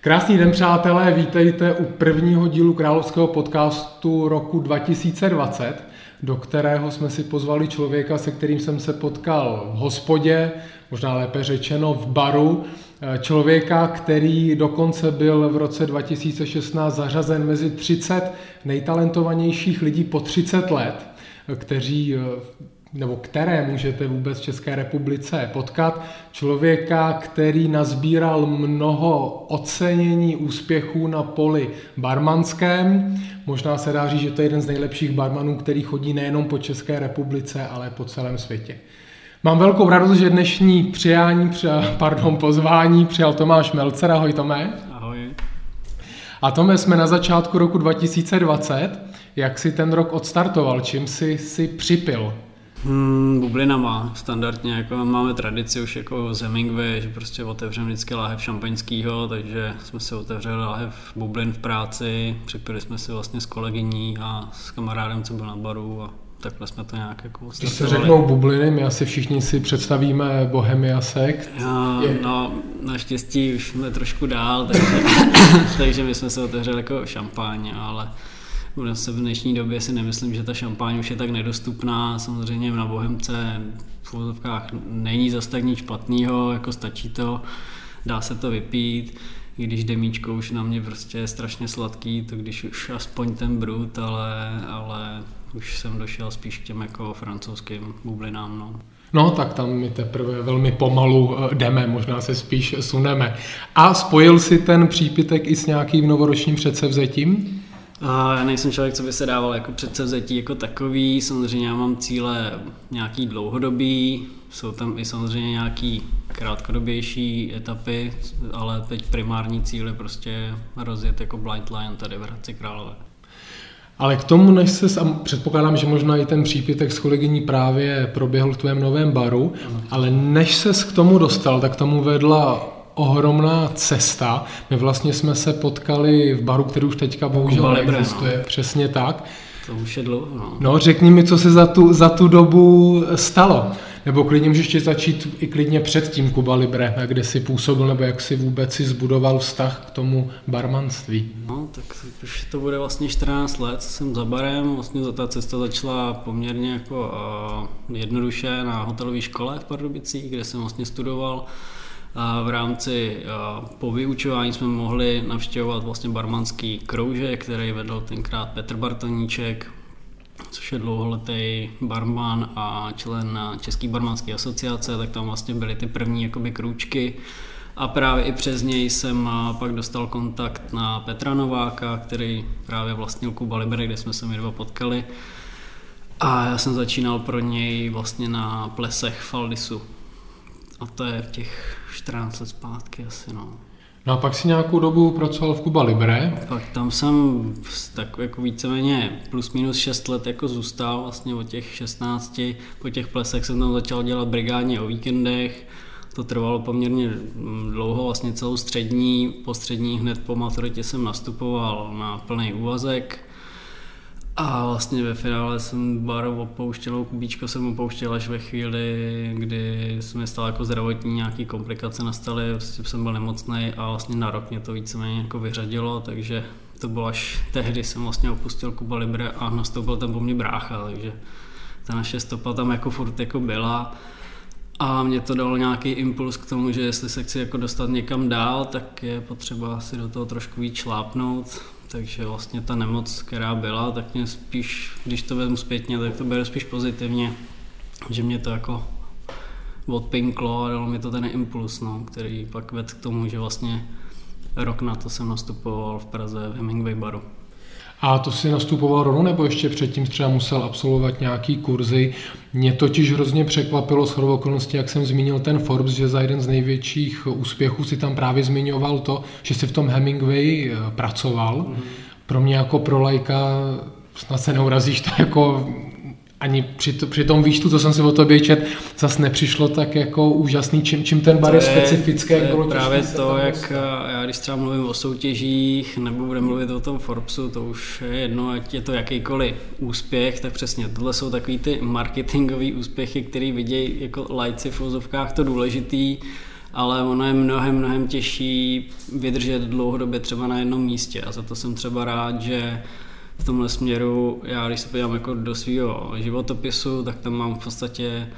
Krásný den, přátelé, vítejte u prvního dílu královského podcastu roku 2020, do kterého jsme si pozvali člověka, se kterým jsem se potkal v hospodě, možná lépe řečeno v baru, člověka, který dokonce byl v roce 2016 zařazen mezi 30 nejtalentovanějších lidí po 30 let, kteří nebo které můžete vůbec v České republice potkat. Člověka, který nazbíral mnoho ocenění úspěchů na poli barmanském. Možná se dá říct, že to je jeden z nejlepších barmanů, který chodí nejenom po České republice, ale po celém světě. Mám velkou radost, že dnešní přijání, pardon, pozvání přijal Tomáš Melcer. Ahoj Tomé. Ahoj. A Tome, jsme na začátku roku 2020. Jak si ten rok odstartoval? Čím jsi si připil? Hmm, bublinama, standardně, jako máme tradici už jako z Hemingway, že prostě otevřeme vždycky láhev šampaňského, takže jsme si otevřeli láhev bublin v práci, připili jsme si vlastně s kolegyní a s kamarádem, co byl na baru a takhle jsme to nějak jako Když se řeknou bubliny, my asi všichni si představíme Bohemia Sekt. Já, no, naštěstí už jsme trošku dál, takže, takže my jsme se otevřeli jako šampaň, ale se v dnešní době si nemyslím, že ta šampáň už je tak nedostupná. Samozřejmě na Bohemce v úvodovkách není zas tak nic špatného, jako stačí to, dá se to vypít. I když demíčko už na mě prostě je strašně sladký, to když už aspoň ten brut, ale, ale už jsem došel spíš k těm jako francouzským bublinám. No. No, tak tam my teprve velmi pomalu eh, jdeme, možná se spíš suneme. A spojil si ten přípitek i s nějakým novoročním předsevzetím? A já nejsem člověk, co by se dával jako předsevzetí jako takový, samozřejmě já mám cíle nějaký dlouhodobý, jsou tam i samozřejmě nějaký krátkodobější etapy, ale teď primární cíl je prostě rozjet jako blind line tady v Hradci Králové. Ale k tomu, než se, a předpokládám, že možná i ten přípitek s kolegyní právě proběhl v tvém novém baru, ale než se k tomu dostal, tak tomu vedla ohromná cesta. My vlastně jsme se potkali v baru, který už teďka bohužel neexistuje. No. Přesně tak. To už je dlouho. No. no, řekni mi, co se za tu, za tu dobu stalo. Nebo klidně můžeš ještě začít i klidně před tím Kuba Libre, kde si působil, nebo jak si vůbec si zbudoval vztah k tomu barmanství. No, tak už to bude vlastně 14 let, jsem za barem, vlastně za ta cesta začala poměrně jako uh, jednoduše na hotelové škole v Pardubicích, kde jsem vlastně studoval a v rámci po vyučování jsme mohli navštěvovat vlastně barmanský kroužek, který vedl tenkrát Petr Bartoníček, což je dlouholetý barman a člen České barmanské asociace, tak tam vlastně byly ty první jakoby krůčky. A právě i přes něj jsem pak dostal kontakt na Petra Nováka, který právě vlastnil Kuba Libre, kde jsme se my dva potkali. A já jsem začínal pro něj vlastně na plesech Faldisu. A to je těch 14 let zpátky asi, no. No a pak si nějakou dobu pracoval v Kuba Libre. Pak tam jsem tak jako víceméně plus minus 6 let jako zůstal vlastně od těch 16. Po těch plesech jsem tam začal dělat brigádně o víkendech. To trvalo poměrně dlouho, vlastně celou střední. Po střední hned po maturitě jsem nastupoval na plný úvazek a vlastně ve finále jsem bar opouštěl, Kubíčko jsem opouštěl až ve chvíli, kdy jsme stalo jako zdravotní nějaký komplikace nastaly, prostě jsem byl nemocný a vlastně na rok mě to víceméně jako vyřadilo, takže to bylo až tehdy jsem vlastně opustil Kuba Libre a nastoupil tam po mně brácha, takže ta naše stopa tam jako furt jako byla. A mě to dalo nějaký impuls k tomu, že jestli se chci jako dostat někam dál, tak je potřeba si do toho trošku víc šlápnout takže vlastně ta nemoc, která byla, tak mě spíš, když to vezmu zpětně, tak to bude spíš pozitivně, že mě to jako odpinklo a dalo mi to ten impuls, no, který pak vedl k tomu, že vlastně rok na to jsem nastupoval v Praze v Hemingway baru. A to si nastupoval rovnou, nebo ještě předtím třeba musel absolvovat nějaký kurzy? Mě totiž hrozně překvapilo s okolností, jak jsem zmínil ten Forbes, že za jeden z největších úspěchů si tam právě zmiňoval to, že si v tom Hemingway eh, pracoval. Mm-hmm. Pro mě jako pro lajka snad se neurazíš, to jako ani při, to, při tom výčtu, co jsem si o tobě čet, zase nepřišlo tak jako úžasný, čím, čím ten bar je, je specifický. To je právě to, jak já když třeba mluvím o soutěžích, nebo budeme mluvit o tom Forbesu, to už je jedno, ať je to jakýkoliv úspěch, tak přesně tohle jsou takový ty marketingové úspěchy, které vidějí jako lajci v úzovkách to důležitý, ale ono je mnohem, mnohem těžší vydržet dlouhodobě třeba na jednom místě a za to jsem třeba rád, že v tomhle směru, já když se podívám jako do svého životopisu, tak tam mám v podstatě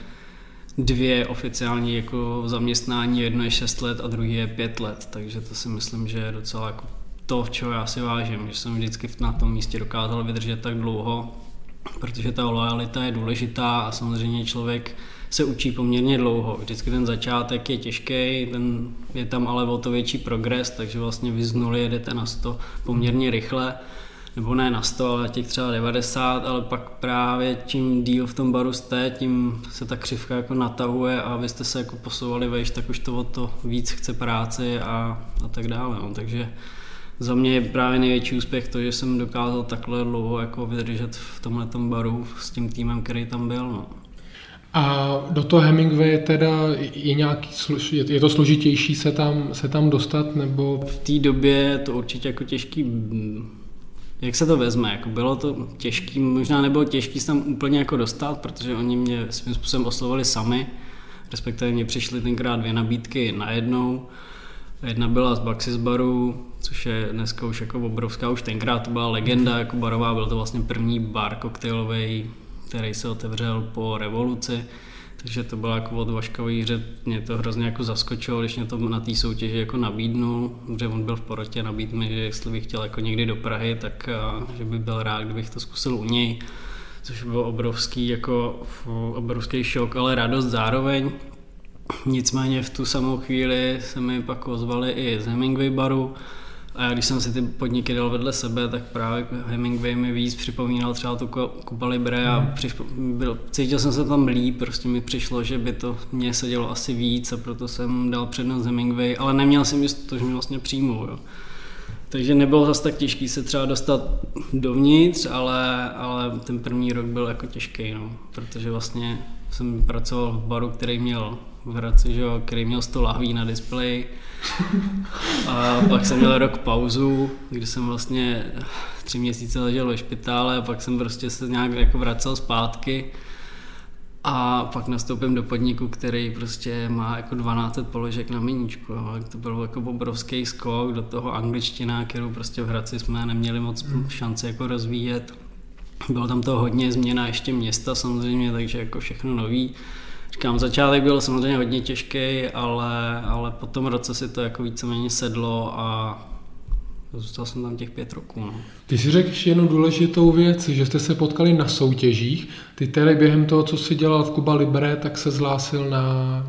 dvě oficiální jako zaměstnání, jedno je 6 let a druhý je 5 let, takže to si myslím, že je docela jako to, čeho já si vážím, že jsem vždycky na tom místě dokázal vydržet tak dlouho, protože ta lojalita je důležitá a samozřejmě člověk se učí poměrně dlouho. Vždycky ten začátek je těžký, ten je tam ale o to větší progres, takže vlastně vy z nuly jedete na 100 poměrně rychle nebo ne na 100, ale těch třeba 90, ale pak právě čím díl v tom baru jste, tím se ta křivka jako natahuje a abyste se jako posouvali vejš, tak už to o to víc chce práci a, a tak dále. No. Takže za mě je právě největší úspěch to, že jsem dokázal takhle dlouho jako vydržet v tomhle baru s tím týmem, který tam byl. No. A do toho Hemingway teda je nějaký, je to složitější se tam, se tam dostat, nebo? V té době je to určitě jako těžký jak se to vezme? Jako bylo to těžký, možná nebylo těžký se tam úplně jako dostat, protože oni mě svým způsobem oslovili sami, respektive mě přišly tenkrát dvě nabídky najednou. Jedna byla z Baxis baru, což je dneska už jako obrovská, už tenkrát to byla legenda jako barová, byl to vlastně první bar koktejlový, který se otevřel po revoluci. Takže to bylo jako od Vaškový hře, mě to hrozně jako zaskočilo, když mě to na té soutěži jako nabídnul, že on byl v porotě, nabídl mi, že jestli bych chtěl jako někdy do Prahy, tak že by byl rád, kdybych to zkusil u něj, což byl obrovský, jako obrovský šok, ale radost zároveň. Nicméně v tu samou chvíli se mi pak ozvali i z Hemingway baru, a já když jsem si ty podniky dal vedle sebe, tak právě Hemingway mi víc připomínal třeba tu Kuba Libre a hmm. přišlo, byl, cítil jsem se tam líp, prostě mi přišlo, že by to mě sedělo asi víc a proto jsem dal přednost Hemingway, ale neměl jsem jistotu, že mě vlastně přijmou. Jo. Takže nebylo zase tak těžký se třeba dostat dovnitř, ale, ale ten první rok byl jako těžký, no, protože vlastně jsem pracoval v baru, který měl v Hradci, že jo, který měl 100 lahví na displeji. A pak jsem měl rok pauzu, kdy jsem vlastně tři měsíce ležel ve špitále a pak jsem prostě se nějak jako vracel zpátky. A pak nastoupím do podniku, který prostě má jako 12 položek na miníčku. To byl jako obrovský skok do toho angličtina, kterou prostě v Hradci jsme neměli moc šance jako rozvíjet. Bylo tam to hodně změna ještě města samozřejmě, takže jako všechno nový. Říkám, začátek byl samozřejmě hodně těžký, ale, ale po tom roce si to jako víceméně sedlo a Zůstal jsem tam těch pět roků. No. Ty si řekl ještě jednu důležitou věc, že jste se potkali na soutěžích. Ty tedy během toho, co jsi dělal v Kuba Libre, tak se zhlásil na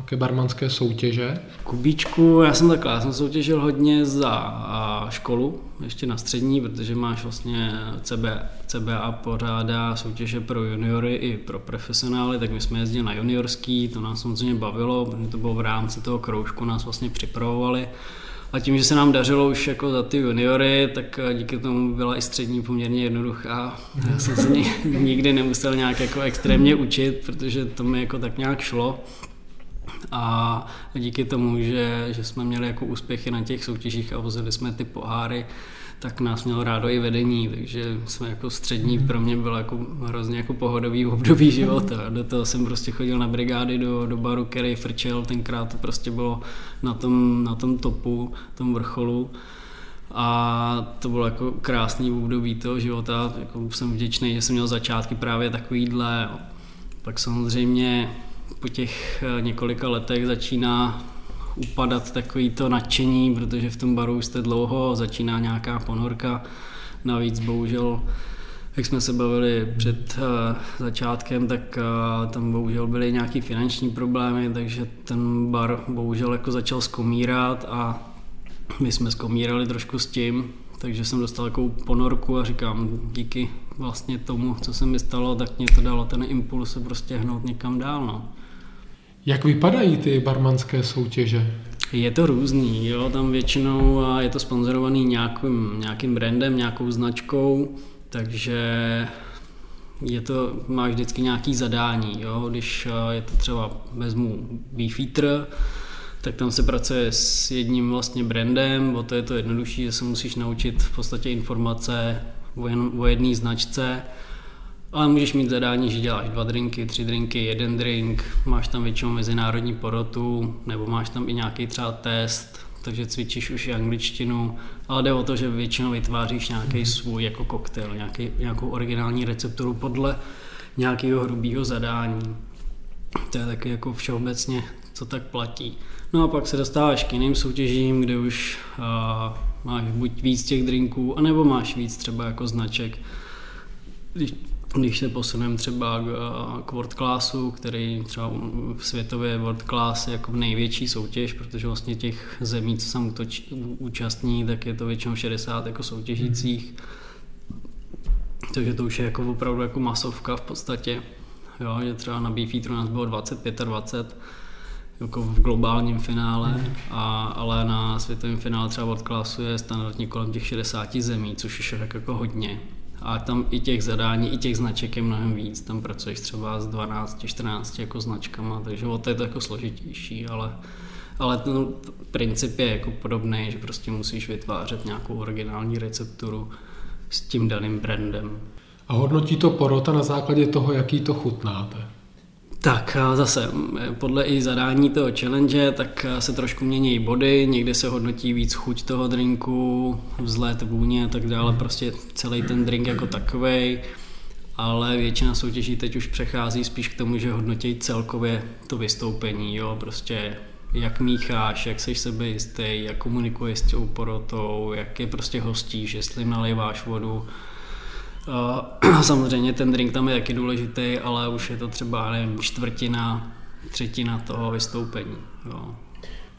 kebarmanské soutěže? Kubíčku, já jsem takhle, já jsem soutěžil hodně za školu, ještě na střední, protože máš vlastně CB, CBA pořádá soutěže pro juniory i pro profesionály, tak my jsme jezdili na juniorský, to nás samozřejmě bavilo, protože to bylo v rámci toho kroužku, nás vlastně připravovali. A tím, že se nám dařilo už jako za ty juniory, tak eh, díky tomu byla i střední poměrně jednoduchá. Já jsem se nikdy nemusel nějak jako extrémně učit, protože to mi jako tak nějak šlo. A díky tomu, že, že jsme měli jako úspěchy na těch soutěžích a vozili jsme ty poháry, tak nás mělo rádo i vedení, takže jsme jako střední pro mě bylo jako hrozně jako pohodový období života. Do toho jsem prostě chodil na brigády do, do baru, který frčel, tenkrát to prostě bylo na tom, na tom topu, tom vrcholu. A to bylo jako krásný období toho života, jako jsem vděčný, že jsem měl začátky právě takovýhle. Pak samozřejmě po těch několika letech začíná upadat takový to nadšení, protože v tom baru jste dlouho, začíná nějaká ponorka. Navíc bohužel, jak jsme se bavili před uh, začátkem, tak uh, tam bohužel byly nějaké finanční problémy, takže ten bar bohužel jako začal skomírat a my jsme skomírali trošku s tím, takže jsem dostal takovou ponorku a říkám, díky vlastně tomu, co se mi stalo, tak mě to dalo ten impuls se prostě hnout někam dál. No. Jak vypadají ty barmanské soutěže? Je to různý, jo, tam většinou je to sponzorovaný nějakým, nějakým brandem, nějakou značkou, takže je to, máš vždycky nějaký zadání, jo, když je to třeba vezmu Beefeater, tak tam se pracuje s jedním vlastně brandem, o to je to jednodušší, že se musíš naučit v podstatě informace o, jen, o jedné značce, Ale můžeš mít zadání, že děláš dva drinky, tři drinky, jeden drink, máš tam většinou mezinárodní porotu, nebo máš tam i nějaký třeba test, takže cvičíš už i angličtinu, ale jde o to, že většinou vytváříš nějaký mhm. svůj jako koktejl, nějaký, nějakou originální recepturu podle nějakého hrubého zadání. To je taky jako všeobecně, co tak platí. No a pak se dostáváš k jiným soutěžím, kde už uh, máš buď víc těch drinků, anebo máš víc třeba jako značek. Když, když se posuneme třeba k, k world classu, který třeba v světově world class je jako největší soutěž, protože vlastně těch zemí, co jsem účastní, tak je to většinou 60 jako soutěžících. Takže to už je jako opravdu jako masovka v podstatě. Jo, že třeba na Beefeateru nás bylo 25 a 20 jako v globálním finále, mm. a, ale na světovém finále třeba world classu je standardně kolem těch 60 zemí, což už je tak jako hodně. A tam i těch zadání, i těch značek je mnohem víc. Tam pracuješ třeba s 12, 14 jako značkama, takže o to je to jako složitější, ale, ale ten princip je jako podobný, že prostě musíš vytvářet nějakou originální recepturu s tím daným brandem. A hodnotí to porota na základě toho, jaký to chutnáte? Tak zase, podle i zadání toho challenge, tak se trošku mění body, někde se hodnotí víc chuť toho drinku, vzhled, vůně a tak dále, prostě celý ten drink jako takový. ale většina soutěží teď už přechází spíš k tomu, že hodnotí celkově to vystoupení, jo, prostě jak mícháš, jak seš sebejistý, jak komunikuješ s tou porotou, jak je prostě hostíš, jestli naliváš vodu, Samozřejmě ten drink tam je taky důležitý, ale už je to třeba nevím, čtvrtina, třetina toho vystoupení. Jo.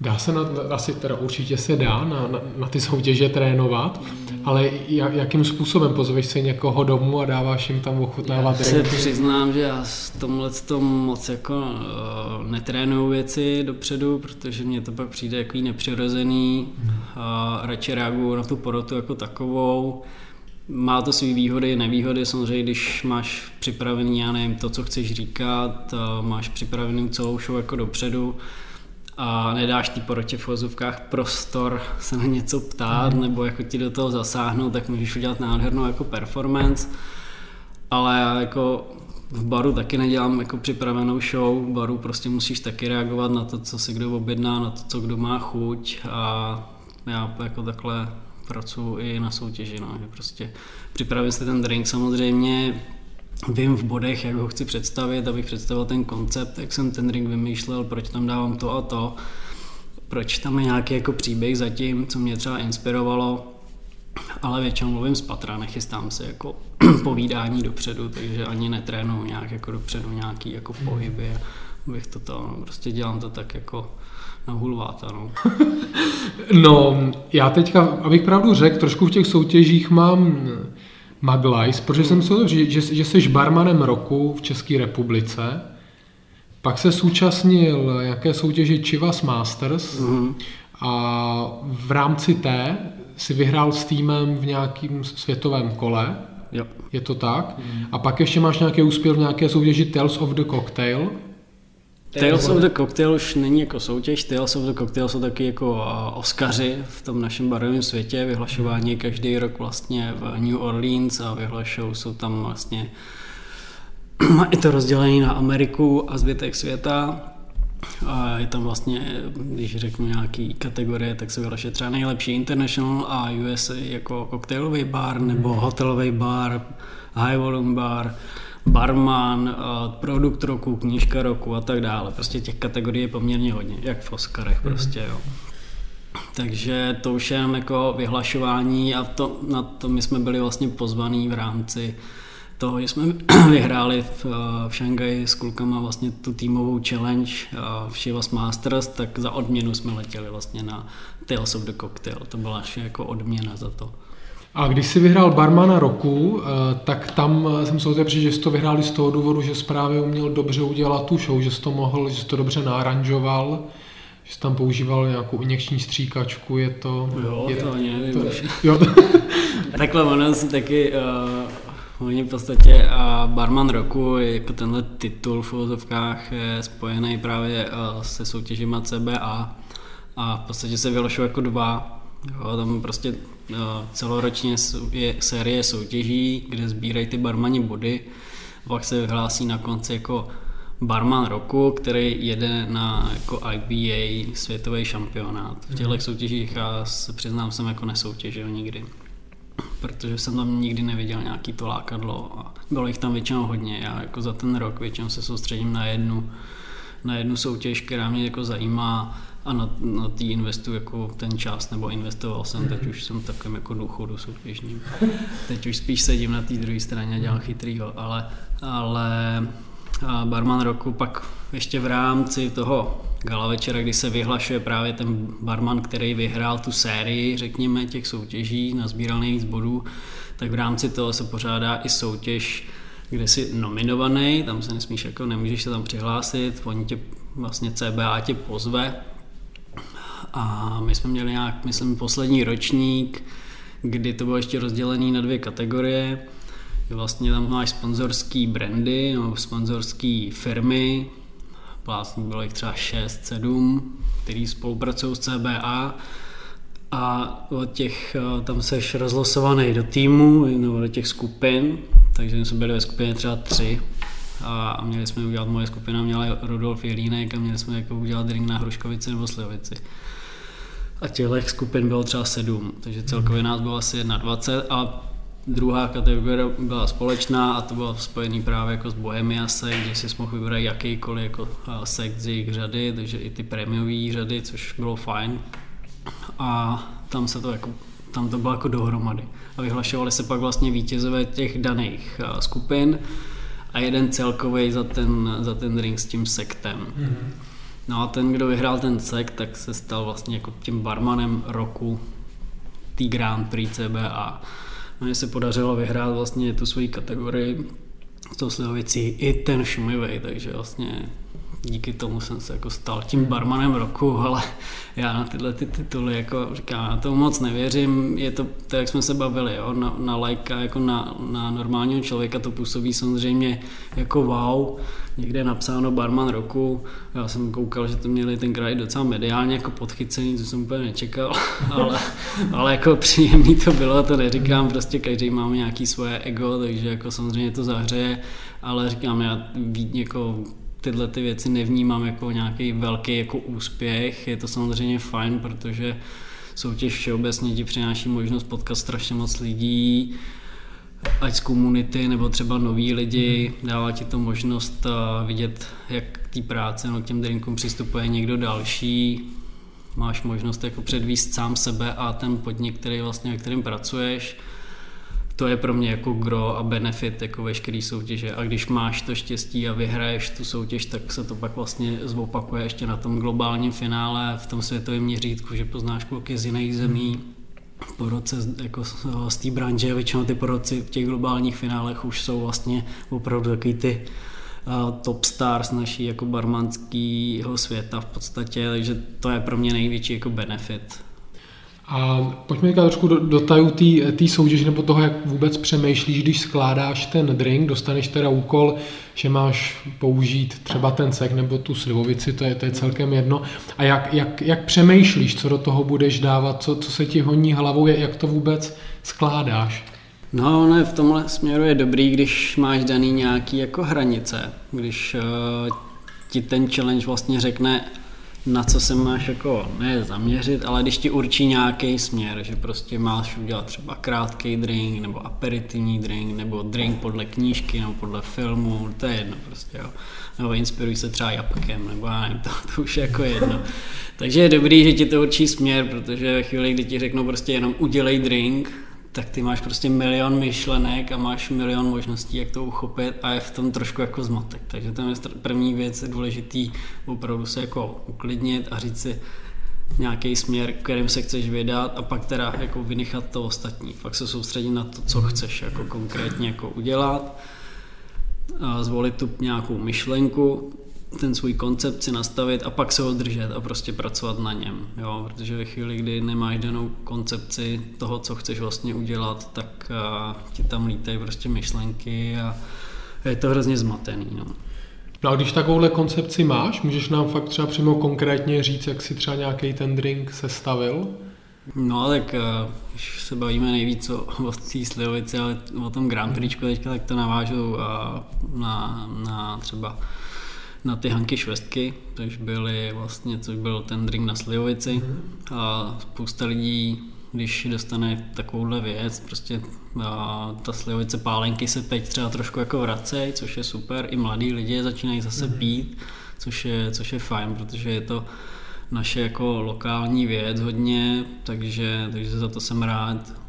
Dá se na, asi teda určitě se dá na, na, na ty soutěže trénovat, ale jak, jakým způsobem pozveš se někoho domů a dáváš jim tam ochutnávat Já se přiznám, že já s tomhle tom moc jako uh, netrénuju věci dopředu, protože mně to pak přijde jako nepřirozený a radši reaguju na tu porotu jako takovou má to své výhody, nevýhody, samozřejmě, když máš připravený, já nevím, to, co chceš říkat, máš připravený celou show jako dopředu a nedáš ti porotě v vozovkách prostor se na něco ptát mm. nebo jako ti do toho zasáhnout, tak můžeš udělat nádhernou jako performance, ale já jako v baru taky nedělám jako připravenou show, v baru prostě musíš taky reagovat na to, co si kdo objedná, na to, co kdo má chuť. A já jako takhle pracuji i na soutěži, no, že prostě připravím si ten drink. Samozřejmě, vím v bodech, jak ho chci představit, abych představil ten koncept, jak jsem ten drink vymýšlel, proč tam dávám to a to, proč tam je nějaký jako příběh zatím, co mě třeba inspirovalo, ale většinou mluvím z patra, nechystám se jako povídání dopředu, takže ani netrénuju nějak jako dopředu nějaký jako pohyby, abych to to, prostě dělám to tak jako na hulváta, no. no, já teďka, abych pravdu řekl, trošku v těch soutěžích mám Maglajs, protože jsem se že, že, že jsi barmanem roku v České republice, pak se zúčastnil jaké soutěži Chivas Masters mm-hmm. a v rámci té si vyhrál s týmem v nějakém světovém kole. Jo. Je to tak? Mm. A pak ještě máš nějaký úspěch v nějaké soutěži Tales of the Cocktail. Tales of the Cocktail už není jako soutěž, Tales of the Cocktail jsou taky jako Oscaři v tom našem barovém světě, vyhlašování každý rok vlastně v New Orleans a vyhlašou jsou tam vlastně je to rozdělené na Ameriku a zbytek světa. A je tam vlastně, když řeknu nějaký kategorie, tak se vyhlašuje třeba nejlepší International a USA jako koktejlový bar nebo hotelový bar, high volume bar barman, eh, produkt roku, knížka roku a tak dále. Prostě těch kategorií je poměrně hodně, jak v Oscarech mhm. prostě, jo. Takže to už je jenom jako vyhlašování a to, na to my jsme byli vlastně pozvaní v rámci toho, že jsme vyhráli v, eh, v Šangaji s klukama vlastně tu týmovou challenge eh, v Shivas Masters, tak za odměnu jsme letěli vlastně na Tales of the Cocktail. To byla naše jako odměna za to. A když jsi vyhrál barmana roku, eh, tak tam jsem se otevřel, že jsi to vyhráli z toho důvodu, že jsi právě uměl dobře udělat tu show, že jsi to mohl, že jsi to dobře náranžoval, že jsi tam používal nějakou injekční stříkačku, je to... Jo, je, to nevím. To, jo. Takhle ono si taky... Uh, oni v podstatě uh, barman roku, jako tenhle titul v uvozovkách je spojený právě se soutěžima CBA a v podstatě se vyložil jako dva Jo, tam prostě celoročně je série soutěží, kde sbírají ty barmani body pak se vyhlásí na konci jako barman roku, který jede na jako IBA světový šampionát. V těchto mhm. soutěžích já se přiznám, jsem jako nesoutěžil nikdy protože jsem tam nikdy neviděl nějaký to lákadlo a bylo jich tam většinou hodně. Já jako za ten rok většinou se soustředím na jednu, na jednu soutěž, která mě jako zajímá a na, na tý investuju jako ten čas, nebo investoval jsem, teď už jsem takovým jako důchodu soutěžním. Teď už spíš sedím na té druhé straně a dělám chytrýho, ale, ale barman roku pak ještě v rámci toho gala večera, kdy se vyhlašuje právě ten barman, který vyhrál tu sérii, řekněme, těch soutěží, nazbíral nejvíc bodů, tak v rámci toho se pořádá i soutěž, kde jsi nominovaný, tam se nesmíš, jako nemůžeš se tam přihlásit, oni tě, vlastně CBA tě pozve a my jsme měli nějak, myslím, poslední ročník, kdy to bylo ještě rozdělené na dvě kategorie. Vlastně tam máš sponzorský brandy nebo sponzorské firmy, vlastně bylo jich třeba 6-7, který spolupracují s CBA a od těch, eh, tam seš rozlosovaný do týmu nebo do těch skupin, takže jsme byli ve skupině třeba tři a měli jsme udělat, moje skupina měla Rudolf Jelínek a měli jsme jako udělat drink na Hruškovici nebo Slivovici. A těchto skupin bylo třeba sedm, takže celkově nás bylo asi 21 a Druhá kategorie byla společná a to bylo spojený právě jako s Bohemia Sekt, kde si mohl vybrat jakýkoliv jako sekt z jejich řady, takže i ty prémiové řady, což bylo fajn. A tam se to jako tam to bylo jako dohromady. A vyhlašovali se pak vlastně vítězové těch daných skupin a jeden celkový za ten, za ten drink s tím sektem. Mm-hmm. No a ten, kdo vyhrál ten sekt, tak se stal vlastně jako tím barmanem roku té Grand Prix CBA. Mně se podařilo vyhrát vlastně tu svoji kategorii s tou slivovicí i ten šumivý, takže vlastně díky tomu jsem se jako stal tím barmanem roku, ale já na tyhle ty tituly jako říkám, já tomu moc nevěřím, je to, to jak jsme se bavili, jo, na, na lajka, jako na, na normálního člověka to působí samozřejmě jako wow, někde je napsáno barman roku, já jsem koukal, že to měli tenkrát i docela mediálně jako podchycený, co jsem úplně nečekal, ale, ale jako příjemný to bylo, to neříkám, prostě každý máme nějaký svoje ego, takže jako samozřejmě to zahřeje, ale říkám, já jako tyhle ty věci nevnímám jako nějaký velký jako úspěch. Je to samozřejmě fajn, protože soutěž všeobecně ti přináší možnost potkat strašně moc lidí, ať z komunity nebo třeba noví lidi, dává ti to možnost eh, vidět, jak k té práci no, k těm drinkům přistupuje někdo další, máš možnost jako předvíst sám sebe a ten podnik, který vlastně, ve kterým pracuješ, to je pro mě jako gro a benefit jako veškerý soutěže. A když máš to štěstí a vyhraješ tu soutěž, tak se to pak vlastně zopakuje ještě na tom globálním finále v tom světovém měřítku, že poznáš kluky z jiných zemí, po roce jako z té branže, většinou ty poroci v těch globálních finálech už jsou vlastně opravdu takový ty uh, top stars naší jako barmanského světa v podstatě, takže to je pro mě největší jako benefit. A pojďme teďka trošku do, do tajů té soutěže nebo toho, jak vůbec přemýšlíš, když skládáš ten drink, dostaneš teda úkol, že máš použít třeba ten sek nebo tu slivovici, to je, to je celkem jedno. A jak, jak, jak přemýšlíš, co do toho budeš dávat, co, co se ti honí hlavou, jak to vůbec skládáš? No, ne, v tomhle směru je dobrý, když máš daný nějaký jako hranice, když uh, ti ten challenge vlastně řekne, na co se máš jako ne zaměřit, ale když ti určí nějaký směr, že prostě máš udělat třeba krátký drink, nebo aperitivní drink, nebo drink podle knížky, nebo podle filmu, to je jedno prostě, jo. Nebo inspiruj se třeba jabkem, nebo já nevím, to, to už je jako jedno. Takže je dobrý, že ti to určí směr, protože ve chvíli, kdy ti řeknou prostě jenom udělej drink, tak ty máš prostě milion myšlenek a máš milion možností, jak to uchopit a je v tom trošku jako zmatek. Takže to je první věc, je důležitý opravdu se jako uklidnit a říct si nějaký směr, kterým se chceš vydat a pak teda jako vynechat to ostatní. Fakt se soustředit na to, co chceš jako konkrétně jako udělat, a zvolit tu nějakou myšlenku, ten svůj koncept si nastavit a pak se ho držet a prostě pracovat na něm. Jo? Protože ve chvíli, kdy nemáš danou koncepci toho, co chceš vlastně udělat, tak ti tam lítají prostě myšlenky a je to hrozně zmatený. No. No a když takovouhle koncepci máš, můžeš nám fakt třeba přímo konkrétně říct, jak si třeba nějaký ten drink sestavil? No tak když se bavíme nejvíc o, o té slivovici, ale o tom Grand Prixku teďka, tak to navážu na, na třeba na ty Hanky švestky, což byly vlastně, což byl ten drink na slivovici mm-hmm. a spousta lidí, když dostane takovouhle věc, prostě a ta slivovice pálenky se teď třeba trošku jako vracej, což je super, i mladí lidi začínají zase mm-hmm. pít, což je, což je fajn, protože je to naše jako lokální věc hodně, takže, takže za to jsem rád.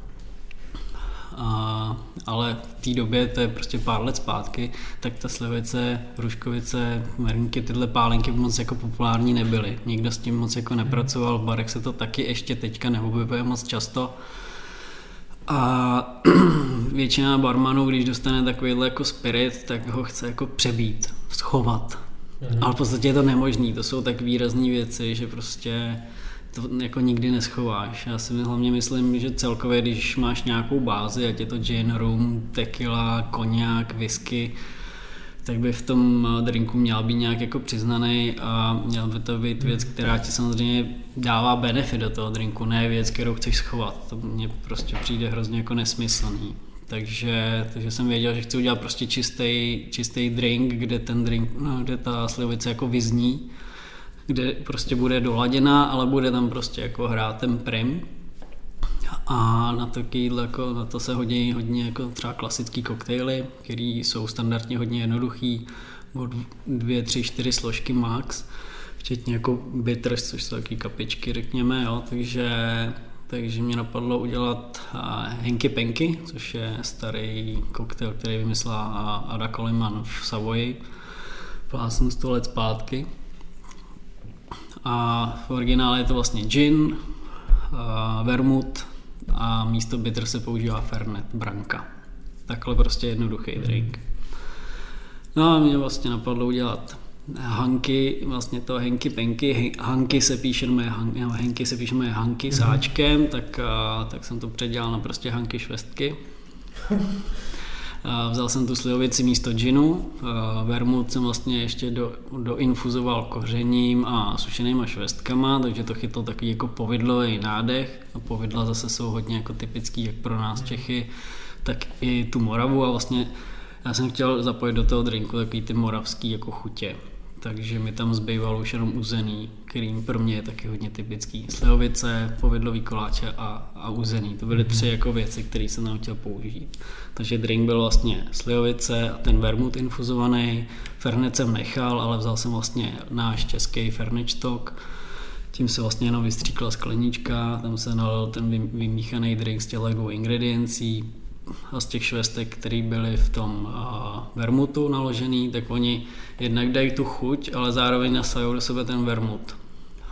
A, ale v té době, to je prostě pár let zpátky, tak ta slivice, ruškovice, merinky, tyhle pálenky moc jako populární nebyly. Nikdo s tím moc jako nepracoval, v barech se to taky ještě teďka neobjevuje moc často. A většina barmanů, když dostane takovýhle jako spirit, tak ho chce jako přebít, schovat. Mhm. Ale v podstatě je to nemožný, to jsou tak výrazné věci, že prostě to jako nikdy neschováš. Já si hlavně myslím, že celkově, když máš nějakou bázi, ať je to gin, rum, tequila, koniak, whisky, tak by v tom drinku měl být nějak jako přiznaný a měl by to být věc, která ti samozřejmě dává benefit do toho drinku, ne věc, kterou chceš schovat. To mně prostě přijde hrozně jako nesmyslný. Takže, takže jsem věděl, že chci udělat prostě čistý, čistý drink, kde ten drink, no, kde ta slivovice jako vyzní, kde prostě bude doladěná, ale bude tam prostě jako hrát ten prim. A na to, jako, na to se hodí hodně jako třeba klasický koktejly, které jsou standardně hodně jednoduchý, od dvě, tři, čtyři složky max, včetně jako bitters, což jsou taky kapičky, řekněme, jo, takže takže mě napadlo udělat Henky Penky, což je starý koktejl, který vymyslela Ada Koliman v Savoji pár 100 let zpátky. A v originále je to vlastně gin, vermut a místo bitter se používá fernet, branka. Takhle prostě jednoduchý drink. No a mě vlastně napadlo udělat Hanky, vlastně to Henky Penky, Hanky se píše moje Henky se píše moje Hanky mm-hmm. sáčkem, tak, tak jsem to předělal na prostě Hanky švestky. Vzal jsem tu slivovici místo džinu, vermut jsem vlastně ještě do, doinfuzoval kořením a sušenýma švestkama, takže to chytlo takový jako povidlový nádech. A povidla zase jsou hodně jako typický jak pro nás Čechy, tak i tu Moravu. A vlastně já jsem chtěl zapojit do toho drinku takový ty moravský jako chutě takže mi tam zbývalo už jenom uzený, který pro mě je taky hodně typický. Slivovice, povidlový koláče a, a uzený. To byly tři jako věci, které jsem tam chtěl použít. Takže drink byl vlastně slivovice a ten vermut infuzovaný. Fernet jsem nechal, ale vzal jsem vlastně náš český fernet stock. Tím se vlastně jenom vystříkla sklenička, tam se nalil ten vymíchaný drink z těch dvou ingrediencí, a z těch švestek, které byly v tom vermutu naložený, tak oni jednak dají tu chuť, ale zároveň nasají do sebe ten vermut.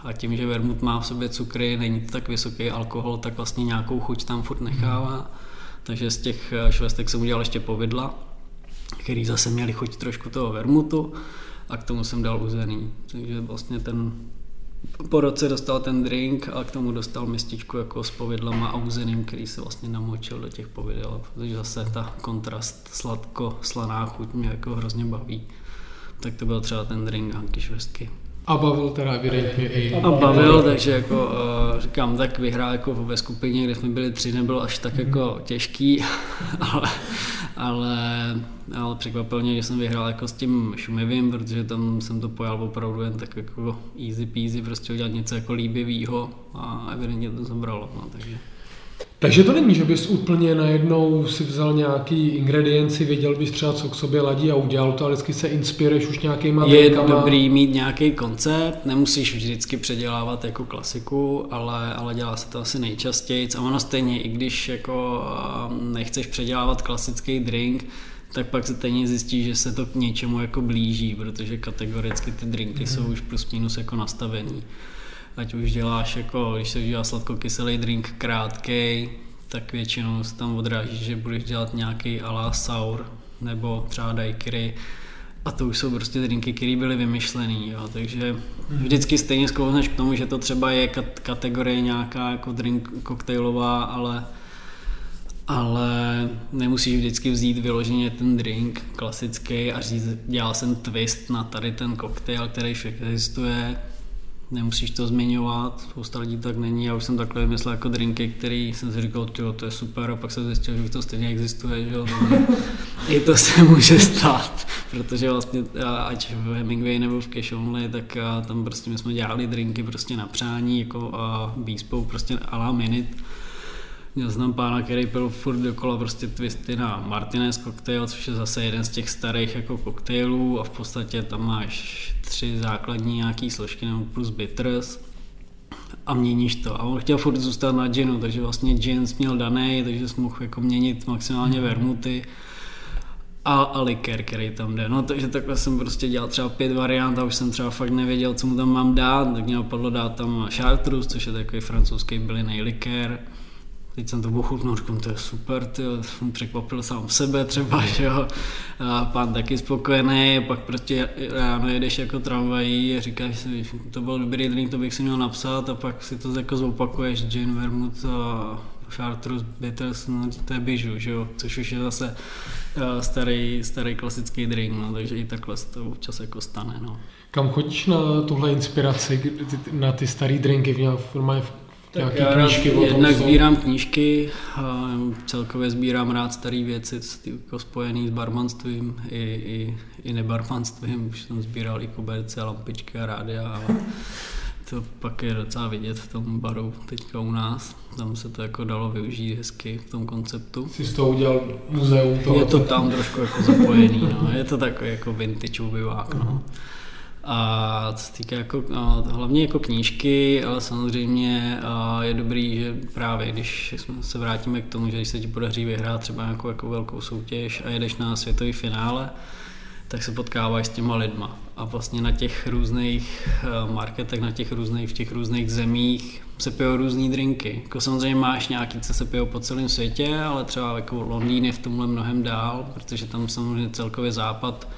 A tím, že vermut má v sobě cukry, není to tak vysoký alkohol, tak vlastně nějakou chuť tam furt nechává. Takže z těch švestek jsem udělal ještě povidla, který zase měli chuť trošku toho vermutu a k tomu jsem dal uzený. Takže vlastně ten po roce dostal ten drink a k tomu dostal mističku jako s povidlama a uzeným, který se vlastně namočil do těch povidel, protože zase ta kontrast sladko-slaná chuť mě jako hrozně baví. Tak to byl třeba ten drink Hanky Švestky. A bavil teda evidentně i... A bavil, takže jako uh, říkám, tak vyhrál jako ve skupině, kde jsme byli tři, nebylo až tak jako těžký, ale, ale, ale překvapil mě, že jsem vyhrál jako s tím šumivým, protože tam jsem to pojal opravdu jen tak jako easy peasy, prostě udělat něco jako líbivého a evidentně to zabralo, no, takže... Takže to není, že bys úplně najednou si vzal nějaký ingredienci, věděl bys třeba, co k sobě ladí a udělal to, ale vždycky se inspiruješ už nějakýma Je drinkama. dobrý mít nějaký koncept, nemusíš vždycky předělávat jako klasiku, ale, ale dělá se to asi nejčastěji. A ono stejně, i když jako nechceš předělávat klasický drink, tak pak se stejně zjistí, že se to k něčemu jako blíží, protože kategoricky ty drinky mm. jsou už plus minus jako nastavený ať už děláš jako, když se udělá sladkokyselý drink krátký, tak většinou se tam odráží, že budeš dělat nějaký ala sour nebo třeba daiquiri a to už jsou prostě drinky, které byly vymyšlený, jo. takže mhm. vždycky stejně sklouzhneš k tomu, že to třeba je kategorie nějaká jako drink koktejlová, ale ale nemusíš vždycky vzít vyloženě ten drink klasický a říct, dělal jsem twist na tady ten koktejl, který existuje, nemusíš to zmiňovat, spousta lidí tak není, já už jsem takhle vymyslel jako drinky, který jsem si říkal, tyjo, to je super. A pak jsem zjistil, že to stejně existuje, že jo, i to se může stát, protože vlastně ať v Hemingway nebo v Cash Only, tak tam prostě my jsme dělali drinky prostě na přání, jako a bespoke prostě a la minute, Měl jsem pána, který pil furt dokola prostě twisty na Martinez koktejl, což je zase jeden z těch starých jako koktejlů a v podstatě tam máš tři základní nějaký složky nebo plus bitters a měníš to. A on chtěl furt zůstat na ginu, takže vlastně gin měl daný, takže jsi mohl jako měnit maximálně vermuty a, a liker, který tam jde. No takže takhle jsem prostě dělal třeba pět variant a už jsem třeba fakt nevěděl, co mu tam mám dát, tak mě napadlo dát tam chartreuse, což je takový francouzský bylinný liker, Teď jsem to ochutnal, říkám, to je super, ty jsem překvapil sám sebe třeba, že jo. A pán taky spokojený, pak prostě ráno jedeš jako tramvají a říkáš si, to byl dobrý drink, to bych si měl napsat a pak si to jako zopakuješ, gin, vermouth a chartreuse, bitters, no to je běžu, že jo, což už je zase eh, starý, starý klasický drink, no, takže i takhle se to občas jako stane, no. Kam chodíš na tuhle inspiraci, na ty staré drinky, v, v tak já knížky jednak sbírám knížky, a celkově sbírám rád staré věci, jako spojený s barmanstvím i, i, i nebarmanstvím. Už jsem sbíral i koberce, lampičky a rádia, ale to pak je docela vidět v tom baru teďka u nás. Tam se to jako dalo využít hezky v tom konceptu. Jsi z toho udělal muzeum toho? Je to tam trošku jako zapojený, no. Je to takový jako vintage obyvák, no. A co se týká jako, hlavně jako knížky, ale samozřejmě je dobrý, že právě když se vrátíme k tomu, že když se ti podaří vyhrát třeba nějakou jako velkou soutěž a jedeš na světový finále, tak se potkáváš s těma lidma. A vlastně na těch různých marketech, na těch různých, v těch různých zemích se pijou různé drinky. Jako samozřejmě máš nějaký, co se pijou po celém světě, ale třeba jako Londýn je v tomhle mnohem dál, protože tam samozřejmě celkově západ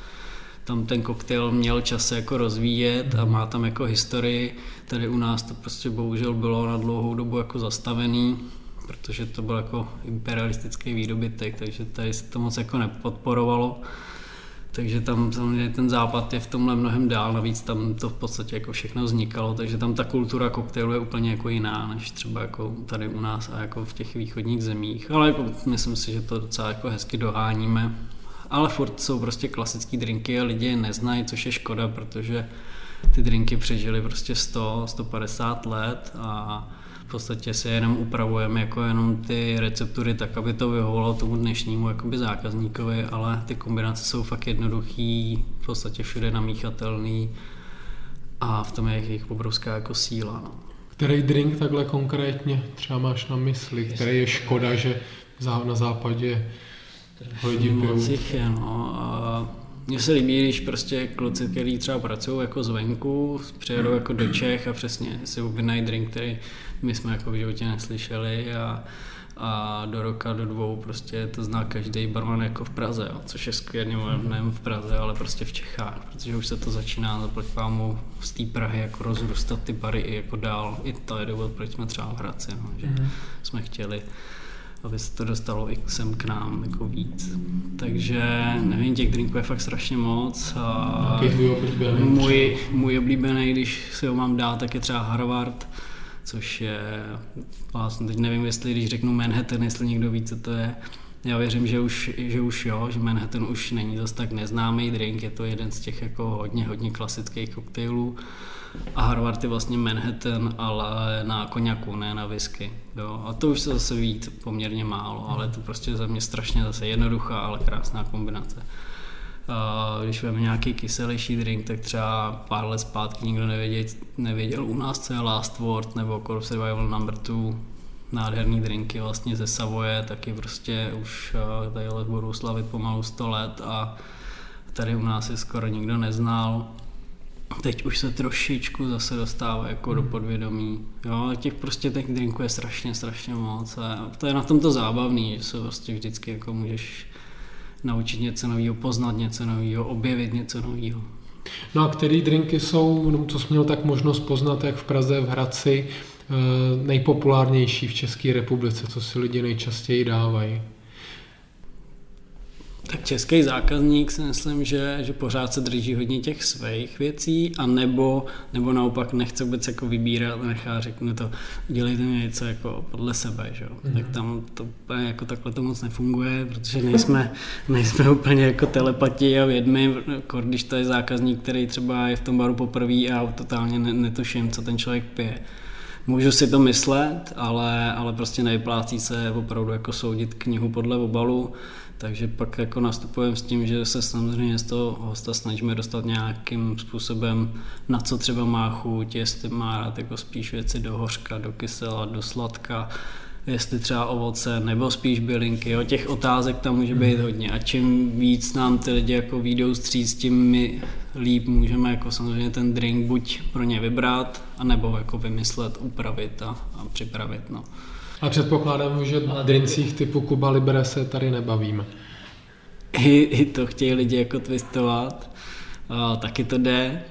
tam ten koktejl měl čas jako rozvíjet a má tam jako historii. Tady u nás to prostě bohužel bylo na dlouhou dobu jako zastavený, protože to byl jako imperialistický výdobytek, takže tady se to moc jako nepodporovalo. Takže tam samozřejmě ten západ je v tomhle mnohem dál, navíc tam to v podstatě jako všechno vznikalo, takže tam ta kultura koktejlu je úplně jako jiná, než třeba jako tady u nás a jako v těch východních zemích, ale jako myslím si, že to docela jako hezky doháníme ale furt jsou prostě klasické drinky a lidi je neznají, což je škoda, protože ty drinky přežily prostě 100, 150 let a v podstatě se jenom upravujeme jako jenom ty receptury tak, aby to vyhovovalo tomu dnešnímu jakoby zákazníkovi, ale ty kombinace jsou fakt jednoduchý, v podstatě všude namíchatelný a v tom je jejich obrovská jako síla. No. Který drink takhle konkrétně třeba máš na mysli, který je škoda, že na západě Lidi moc je, no. A mně se líbí, když prostě kluci, kteří třeba pracují jako zvenku, přijedou jako do Čech a přesně si objednají drink, který my jsme jako v životě neslyšeli a, a do roka, do dvou prostě to zná každý barman jako v Praze, jo, což je skvělé, nejen v Praze, ale prostě v Čechách, protože už se to začíná zaplať pámu z té Prahy jako rozrůstat ty bary i jako dál. I to je důvod, proč jsme třeba v Hradci, no, že mm-hmm. jsme chtěli aby se to dostalo i sem k nám jako víc. Takže nevím, těch drinků je fakt strašně moc. A můj, můj oblíbený, když si ho mám dát, tak je třeba Harvard, což je, vlastně teď nevím, jestli když řeknu Manhattan, jestli někdo ví, co to je. Já věřím, že už, že už jo, že Manhattan už není zase tak neznámý drink, je to jeden z těch jako hodně, hodně klasických koktejlů. A Harvard je vlastně Manhattan, ale na koněku, ne na whisky. Jo. A to už se zase ví poměrně málo, ale to prostě za mě strašně zase jednoduchá, ale krásná kombinace. A když máme nějaký kyselější drink, tak třeba pár let zpátky nikdo nevěděl, nevěděl u nás, co je Last Word nebo Corp Survival Number 2, nádherný drinky vlastně ze Savoje, taky prostě už tady budou slavit pomalu 100 let a tady u nás je skoro nikdo neznal teď už se trošičku zase dostává jako hmm. do podvědomí. Jo, těch prostě těch drinků je strašně, strašně moc a to je na tom to zábavný, že se prostě vždycky jako můžeš naučit něco nového, poznat něco nového, objevit něco nového. No a který drinky jsou, no, co jsi měl tak možnost poznat, jak v Praze, v Hradci, eh, nejpopulárnější v České republice, co si lidi nejčastěji dávají? Tak český zákazník si myslím, že, že pořád se drží hodně těch svých věcí a nebo, nebo naopak nechce vůbec jako vybírat a nechá řekne to, dělejte mi něco jako podle sebe, že? Mm-hmm. tak tam to jako takhle to moc nefunguje, protože nejsme, nejsme úplně jako telepati a vědmi, jako když to je zákazník, který třeba je v tom baru poprvé a totálně netuším, co ten člověk pije. Můžu si to myslet, ale, ale prostě nejplácí se opravdu jako soudit knihu podle obalu, takže pak jako nastupujeme s tím, že se samozřejmě z toho hosta snažíme dostat nějakým způsobem, na co třeba má chuť, jestli má rád jako spíš věci do hořka, do kysela, do sladka, jestli třeba ovoce nebo spíš bylinky. Jo, těch otázek tam může být hodně a čím víc nám ty lidi jako výjdou stříc, tím my líp můžeme jako samozřejmě ten drink buď pro ně vybrat, anebo jako vymyslet, upravit a, a připravit. No. A předpokládám, že na drincích typu Kuba Libre se tady nebavíme. I, I to chtějí lidi jako twistovat, a, taky to jde,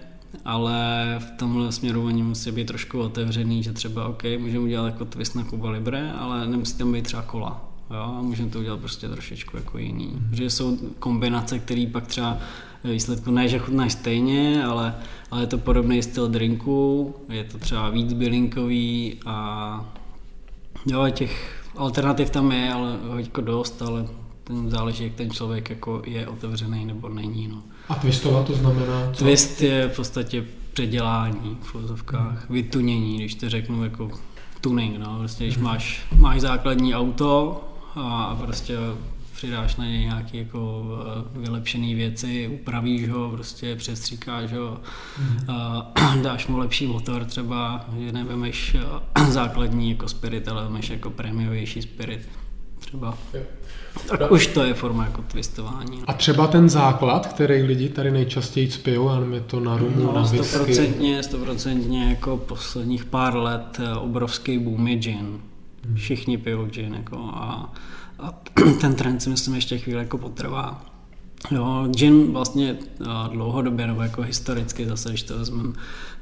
ale v tomhle směru oni musí být trošku otevřený, že třeba OK, můžeme udělat jako twist na Kuba Libre, ale nemusí tam být třeba kola. Jo, a můžeme to udělat prostě trošičku jako jiný. Že jsou kombinace, které pak třeba výsledku ne, že chutnáš stejně, ale, ale je to podobný styl drinku, je to třeba víc bylinkový a jo, těch alternativ tam je, ale jako dost, ale ten záleží, jak ten člověk jako je otevřený nebo není. No. A twistovat to znamená co? Twist je v podstatě předělání v vozovkách, hmm. vytunění, když to řeknu jako tuning, no. Prostě když hmm. máš, máš základní auto a prostě přidáš na něj nějaké jako eh, vylepšené věci, upravíš ho, prostě přestříkáš ho, mm. dáš mu lepší motor třeba, že nevemeš eh, základní jako spirit, ale vemeš jako prémiovější spirit třeba. Tak no. už to je forma jako twistování. A třeba ten základ, který lidi tady nejčastěji spijou, a je to na rumu, no, na whisky. Stoprocentně, stoprocentně jako posledních pár let obrovský boom je gin. Hmm. Všichni pijou gin jako a a ten trend si myslím ještě chvíli jako potrvá. Jo, gin vlastně dlouhodobě nebo jako historicky zase, když to vezmeme,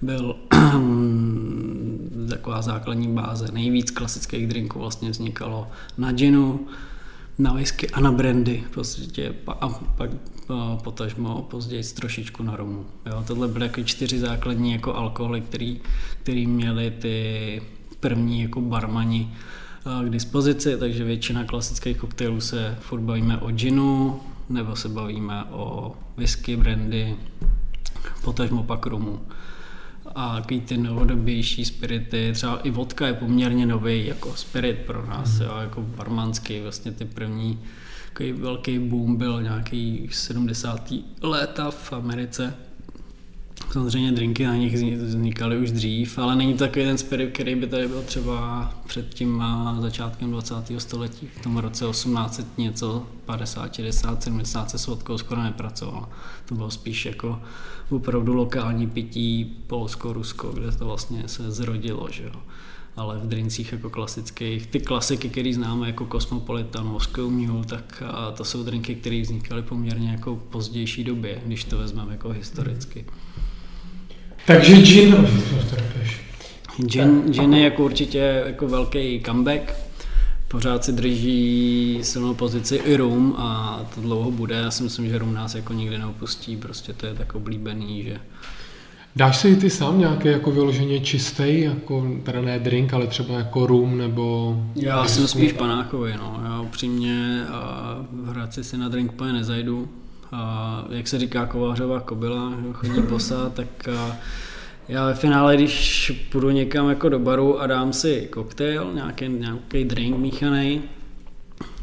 byl taková základní báze. Nejvíc klasických drinků vlastně vznikalo na ginu, na whisky a na brandy prostě a pak potažmo později trošičku na romu. Jo, tohle byly jako čtyři základní jako alkoholy, který, který měli ty první jako barmani k dispozici, takže většina klasických koktejlů se furt bavíme o ginu, nebo se bavíme o whisky, brandy, potažmo pak rumu. A takový ty novodobější spirity, třeba i vodka je poměrně nový jako spirit pro nás, mm. jo, jako barmanský, vlastně ty první takový velký boom byl nějaký 70. léta v Americe, Samozřejmě drinky na nich vznikaly už dřív, ale není to takový ten spirit, který by tady byl třeba před tím začátkem 20. století. V tom roce 1800 něco, 50, 60, 70 se s vodkou skoro nepracoval. To bylo spíš jako opravdu lokální pití Polsko-Rusko, kde to vlastně se zrodilo. Že jo ale v drincích jako klasických. Ty klasiky, které známe jako Cosmopolitan, Moscow Mule, tak to jsou drinky, které vznikaly poměrně jako pozdější době, když to vezmeme jako historicky. Takže gin... Gin, gin je jako určitě jako velký comeback. Pořád si drží silnou pozici i rum a to dlouho bude. Já si myslím, že rum nás jako nikdy neopustí. Prostě to je tak oblíbený, že... Dáš si ty sám nějaký jako vyloženě čistý, jako teda ne drink, ale třeba jako rum nebo... Já jsem spíš panákový, no. Já upřímně hrát si si na drink úplně nezajdu a jak se říká kovářová kobila, chodí bosa, tak já ve finále, když půjdu někam jako do baru a dám si koktejl, nějaký, nějaký drink míchaný,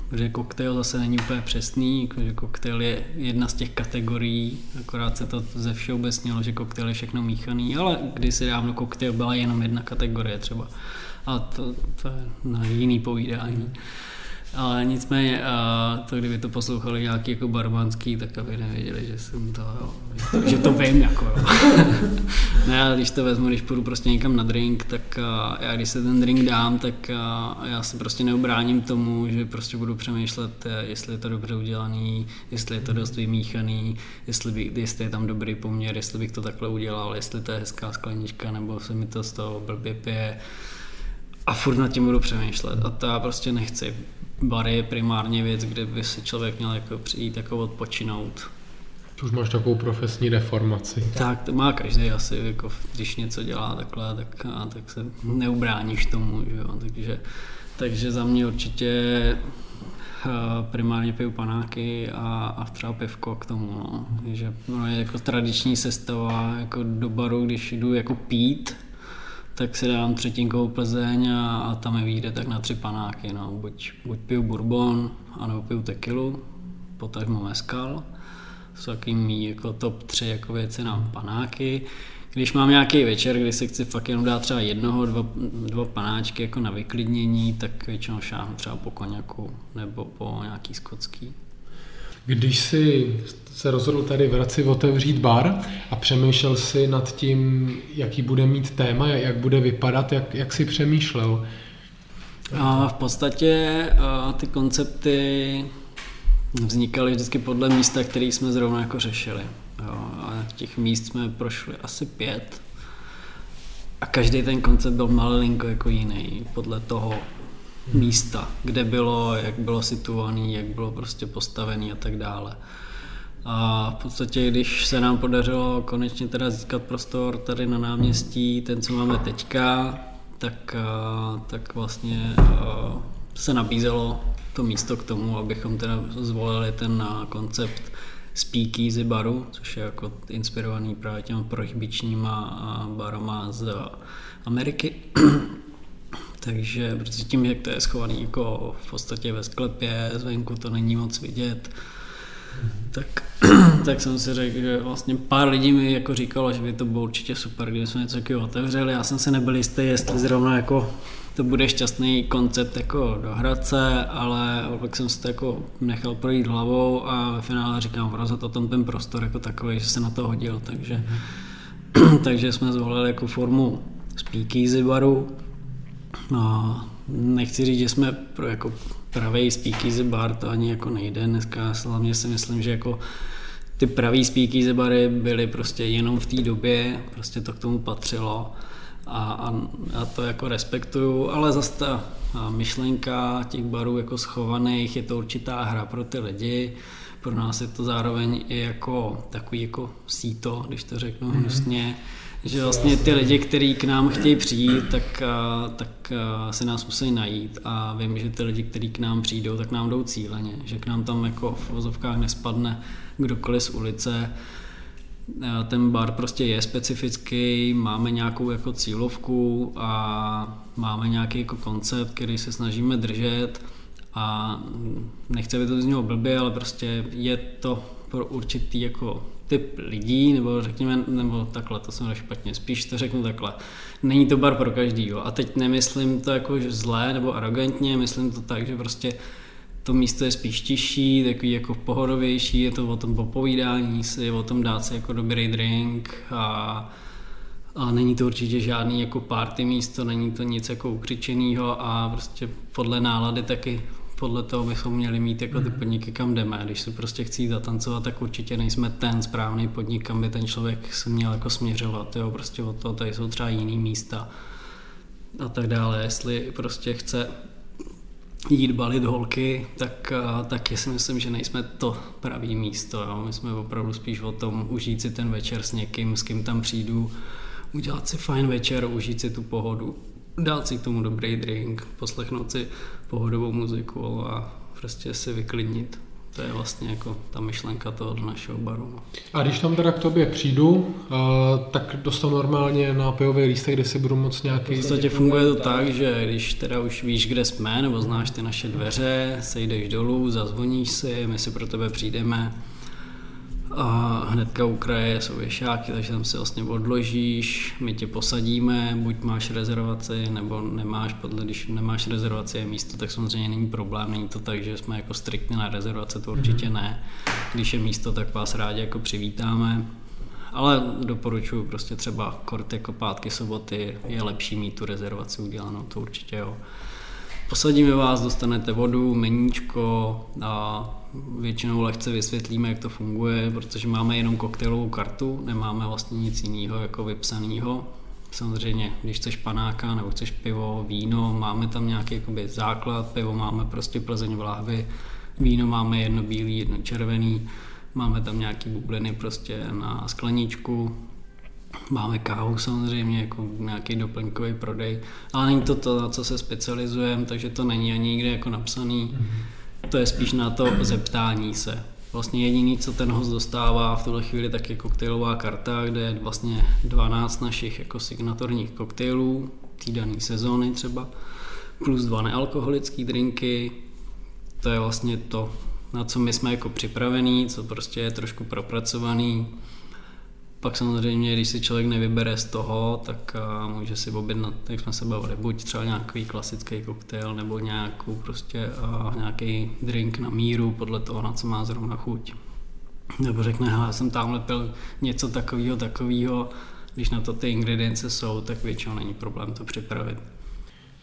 protože koktejl zase není úplně přesný, že koktejl je jedna z těch kategorií, akorát se to ze všeobecnilo, že koktejl je všechno míchaný, ale kdysi dávno koktejl byla jenom jedna kategorie třeba. A to, to je na jiný povídání. Mm. Ale nicméně, to kdyby to poslouchali nějaký jako barmanský, tak aby nevěděli, že jsem to, jo, že to vím, jako jo. ne, ale když to vezmu, když půjdu prostě někam na drink, tak já když se ten drink dám, tak já se prostě neobráním tomu, že prostě budu přemýšlet, e, jestli je to dobře udělaný, jestli je to dost vymíchaný, jestli, by, jestli je tam dobrý poměr, jestli bych to takhle udělal, jestli to je hezká sklenička, nebo se mi to z toho blbě pije. A furt nad tím budu přemýšlet a to já prostě nechci bary je primárně věc, kde by si člověk měl jako přijít jako odpočinout. Už máš takovou profesní deformaci. Tak to má každý asi, jako když něco dělá takhle, tak, a, tak se neubráníš tomu, že jo? Takže, takže za mě určitě primárně piju panáky a, a třeba pivko k tomu, no. že no, je jako tradiční sestava, jako do baru, když jdu jako pít, tak si dám třetinkovou Plzeň a, a tam mi vyjde tak na tři panáky, no. buď, buď piju bourbon, anebo piju tekilu, potažmo meskal, jsou takový mý jako top tři jako věci na panáky. Když mám nějaký večer, kdy si chci fakt jenom dát třeba jednoho, dva, dva panáčky jako na vyklidnění, tak většinou šáhnu třeba po koněku nebo po nějaký skotský. Když si se rozhodl tady v Hradci otevřít bar a přemýšlel si nad tím, jaký bude mít téma, jak bude vypadat, jak, jak si přemýšlel? A v podstatě a ty koncepty vznikaly vždycky podle místa, který jsme zrovna jako řešili. Jo, a těch míst jsme prošli asi pět. A každý ten koncept byl malinko jako jiný, podle toho místa, kde bylo, jak bylo situovaný, jak bylo prostě postavený a tak dále. A v podstatě, když se nám podařilo konečně teda získat prostor tady na náměstí, ten, co máme teďka, tak, tak vlastně se nabízelo to místo k tomu, abychom teda zvolili ten koncept speakeasy baru, což je jako inspirovaný právě těma prohybičníma barama z Ameriky. Takže protože tím, jak to je schovaný jako v podstatě ve sklepě, zvenku to není moc vidět, tak, tak jsem si řekl, že vlastně pár lidí mi jako říkalo, že by to bylo určitě super, kdyby jsme něco takového otevřeli. Já jsem si nebyl jistý, jestli zrovna jako to bude šťastný koncept jako do Hradce, ale pak jsem si to jako nechal projít hlavou a ve finále říkám rozhodl o tom ten prostor jako takový, že se na to hodil, takže, takže jsme zvolili jako formu speakeasy baru. No, nechci říct, že jsme pro jako pravý speakeasy bar, to ani jako nejde dneska, hlavně si myslím, že jako ty pravý speakeasy bary byly prostě jenom v té době, prostě to k tomu patřilo a, a, a to jako respektuju, ale zase ta myšlenka těch barů jako schovaných je to určitá hra pro ty lidi, pro nás je to zároveň i jako takový jako síto, když to řeknu mhm. hnusně, mm-hmm. Že vlastně ty lidi, kteří k nám chtějí přijít, tak, tak se nás musí najít. A vím, že ty lidi, kteří k nám přijdou, tak nám jdou cíleně, že k nám tam jako v vozovkách nespadne kdokoliv z ulice, Eh, ten bar prostě je specifický, máme nějakou jako cílovku a máme nějaký jako koncept, který se snažíme držet. A nechce by to z něho blbě, ale prostě je to pro určitý jako typ lidí, nebo řekněme, nebo takhle, to jsem špatně, spíš to řeknu takhle. Není to bar pro každýho. A teď nemyslím to jako zlé nebo arrogantně, myslím to tak, že prostě to místo je spíš tižší, takový jako pohodovější, je to o tom popovídání si, o tom dát si jako dobrý drink a, a není to určitě žádný jako party místo, není to nic jako ukřičenýho a prostě podle nálady taky podle toho bychom měli mít jako ty mhm. podniky, kam jdeme. Když se prostě chcí zatancovat, tak určitě nejsme ten správný podnik, kam by ten člověk se měl jako směřovat. Jo? Prostě od toho tady jsou třeba jiný místa a tak dále. Jestli prostě chce jít balit holky, tak, tak si myslím, že nejsme to pravý místo. Jo. My jsme opravdu spíš o tom užít si ten večer s někým, s kým tam přijdu, udělat si fajn večer, užít si tu pohodu, dát si k tomu dobrý drink, poslechnout si pohodovou muziku a prostě si vyklidnit. To je vlastně jako ta myšlenka toho našeho baru. No. A když tam teda k tobě přijdu, uh, tak dostanu normálně nápojový lístek, kde si budu moct nějaký... V podstatě funguje to tak, že když teda už víš, kde jsme, nebo znáš ty naše dveře, sejdeš dolů, zazvoníš si, my si pro tebe přijdeme, a hnedka u kraje jsou věšáky, takže tam si vlastně odložíš, my tě posadíme, buď máš rezervaci, nebo nemáš, podle, když nemáš rezervaci je místo, tak samozřejmě není problém, není to tak, že jsme jako striktně na rezervace, to určitě mhm. ne. Když je místo, tak vás rádi jako přivítáme, ale doporučuji prostě třeba kort jako pátky, soboty, je lepší mít tu rezervaci udělanou, to určitě jo. Posadíme vás, dostanete vodu, meníčko a většinou lehce vysvětlíme, jak to funguje, protože máme jenom koktejlovou kartu, nemáme vlastně nic jiného jako vypsaného, Samozřejmě, když chceš panáka nebo chceš pivo, víno, máme tam nějaký jakoby, základ, pivo máme prostě Plzeň v lahvi, víno máme jedno bílý, jedno červený, máme tam nějaký bubliny prostě na skleničku, máme kávu samozřejmě, jako nějaký doplňkový prodej, ale není to to, na co se specializujeme, takže to není ani nikde jako napsaný. To je spíš na to zeptání se. Vlastně jediný, co ten host dostává v tuhle chvíli, tak je koktejlová karta, kde je vlastně 12 našich jako signatorních koktejlů, té dané sezóny třeba, plus dva nealkoholické drinky. To je vlastně to, na co my jsme jako připravení, co prostě je trošku propracovaný. Pak samozřejmě, když si člověk nevybere z toho, tak může si objednat, jak jsme se bavili, buď třeba nějaký klasický koktejl, nebo nějakou prostě uh, nějaký drink na míru, podle toho, na co má zrovna chuť. Nebo řekne, já jsem tamhle pil něco takového, takového, když na to ty ingredience jsou, tak většinou není problém to připravit.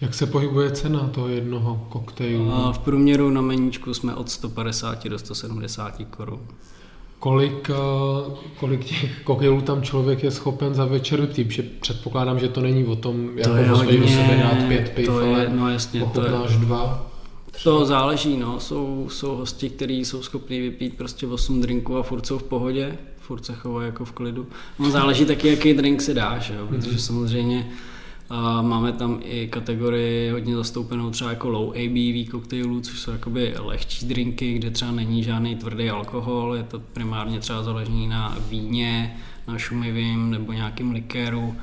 Jak se pohybuje cena toho jednoho koktejlu? V průměru na meníčku jsme od 150 do 170 korun. Kolik, eh, kolik těch koktejlů tam člověk je schopen za večer vypít? Že předpokládám, že to není o tom, jak to je hodně, sebe dát pět piv, to je, no jasně, to je, dva. Třeba. To záleží, no. Jsou, jsou hosti, kteří jsou schopni vypít prostě 8 drinků a furt jsou v pohodě, furt se chovají jako v klidu. No záleží taky, jaký drink si dáš, jo, protože samozřejmě a máme tam i kategorii hodně zastoupenou třeba jako low ABV koktejlů, což jsou jakoby lehčí drinky, kde třeba není žádný tvrdý alkohol, je to primárně třeba založený na víně, na šumivým nebo nějakým likéru.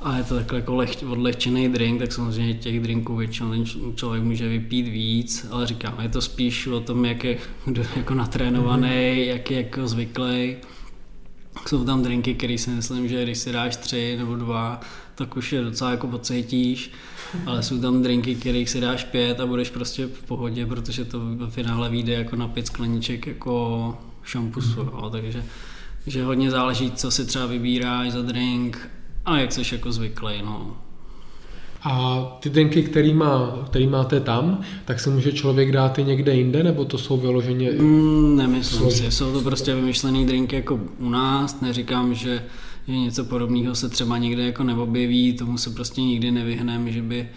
A je to takhle jako leh, odlehčený drink, tak samozřejmě těch drinků většinou ten člověk může vypít víc, ale říkám, je to spíš o tom, jak je jako natrénovaný, jak je jako zvyklý. Jsou tam drinky, které si myslím, že když si dáš tři nebo dva, tak už je docela jako pocítíš, ale jsou tam drinky, kterých si dáš pět a budeš prostě v pohodě, protože to ve finále vyjde jako na pět skleniček jako šampusu, jo, takže že hodně záleží, co si třeba vybíráš za drink a jak jsi jako zvyklý, no. A ty drinky, který, má, který máte tam, tak se může člověk dát i někde jinde, nebo to jsou vyloženě... Mm, nemyslím složit. si, jsou to prostě vymyšlený drinky jako u nás, neříkám, že že něco podobného se třeba někde jako neobjeví, tomu se prostě nikdy nevyhneme, že by,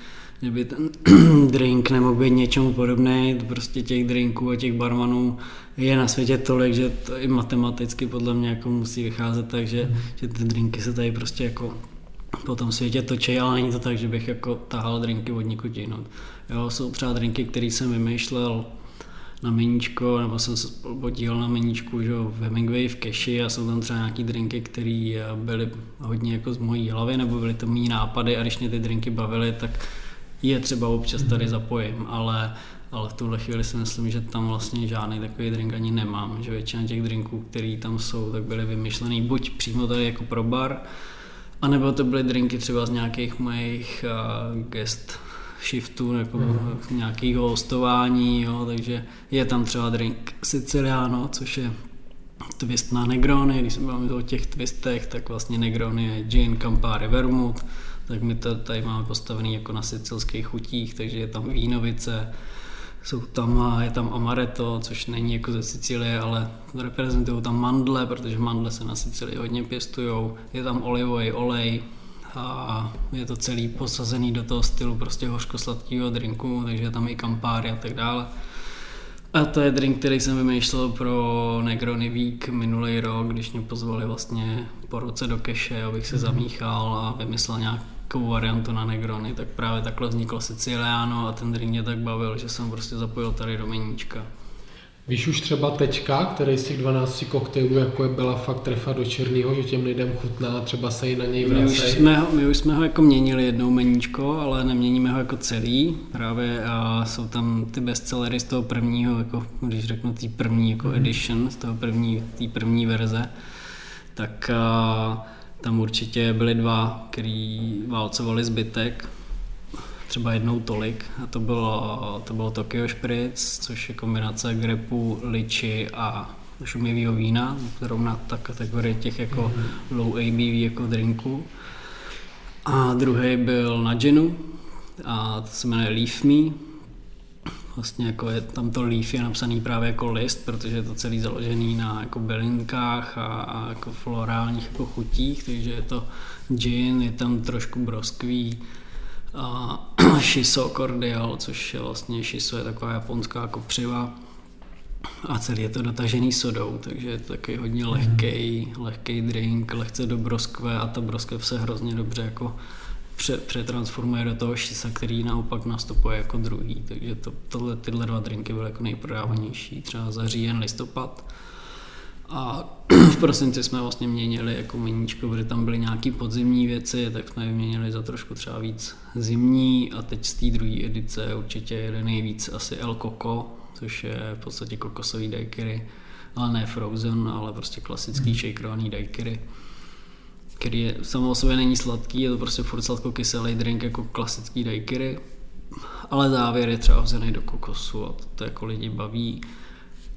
že by ten drink nemohl být něčemu podobný, prostě těch drinků a těch barmanů je na světě tolik, že to i matematicky podle mě jako musí vycházet tak, že, že ty drinky se tady prostě jako po tom světě točí, ale není to tak, že bych jako tahal drinky od nikud Jo, jsou třeba drinky, které jsem vymýšlel na meníčko, nebo jsem se podílel na meníčku že v Hemingway v keši a jsou tam třeba nějaký drinky, které byly hodně jako z mojí hlavy, nebo byly to mý nápady a když mě ty drinky bavily, tak je třeba občas tady zapojím, ale ale v tuhle chvíli si myslím, že tam vlastně žádný takový drink ani nemám, že většina těch drinků, které tam jsou, tak byly vymyšlený buď přímo tady jako pro bar, anebo to byly drinky třeba z nějakých mojich uh, guest shiftu nebo mm. nějakého hostování, jo, takže je tam třeba drink Siciliano, což je twist na Negrony, když jsme bavili o těch twistech, tak vlastně Negrony je gin, Campari, vermouth, tak my to tady máme postavený jako na sicilských chutích, takže je tam vínovice, jsou tam, je tam amaretto, což není jako ze Sicílie, ale reprezentují tam mandle, protože mandle se na Sicílii hodně pěstují. Je tam olivový olej, a je to celý posazený do toho stylu prostě hořkosladkého drinku, takže je tam i kampáry a tak dále. A to je drink, který jsem vymýšlel pro Negrony Week minulý rok, když mě pozvali vlastně po roce do keše, abych se mhm. zamíchal a vymyslel nějakou variantu na Negrony, tak právě takhle vzniklo Siciliano a ten drink mě tak bavil, že jsem prostě zapojil tady do meníčka. Víš už třeba teďka, který z těch 12 koktejlů, jako je byla fakt trefa do černého, že těm lidem chutná a třeba se i na něj vrací? My už jsme ho, my už jsme ho jako měnili jednou meníčko, ale neměníme ho jako celý. Právě a jsou tam ty bestsellery z toho prvního, jako, když řeknu tý první jako mm. edition, z toho první, té první verze, tak a, tam určitě byly dva, který válcovali zbytek, třeba jednou tolik a to bylo, to bylo Tokyo Spritz, což je kombinace grepu, liči a šumivého vína, kterou na ta kategorie těch jako mm-hmm. low ABV jako drinku. A druhý byl na ginu a to se jmenuje Leaf Me. vlastně jako je tam to leaf je napsaný právě jako list, protože je to celý založený na jako bylinkách a, a jako florálních jako chutích, takže je to gin, je tam trošku broskví, a shiso cordial, což je vlastně shiso je taková japonská kopřiva a celý je to dotažený sodou, takže je to taky hodně lehký, lehký drink, lehce do broskve a ta broskev se hrozně dobře jako přetransformuje do toho šisa, který naopak nastupuje jako druhý. Takže to, tohle, tyhle dva drinky byly jako nejprodávanější, třeba za říjen, listopad. A v prosinci jsme vlastně měnili jako meníčko, protože tam byly nějaké podzimní věci, tak jsme vyměnili za trošku třeba víc zimní a teď z té druhé edice určitě jede nejvíc asi El Coco, což je v podstatě kokosový daiquiri, ale ne frozen, ale prostě klasický mm. shakerovaný daiquiri který je samo o sobě není sladký, je to prostě furt sladko-kyselý drink jako klasický daiquiri, ale závěr je třeba vzený do kokosu a to, to jako lidi baví.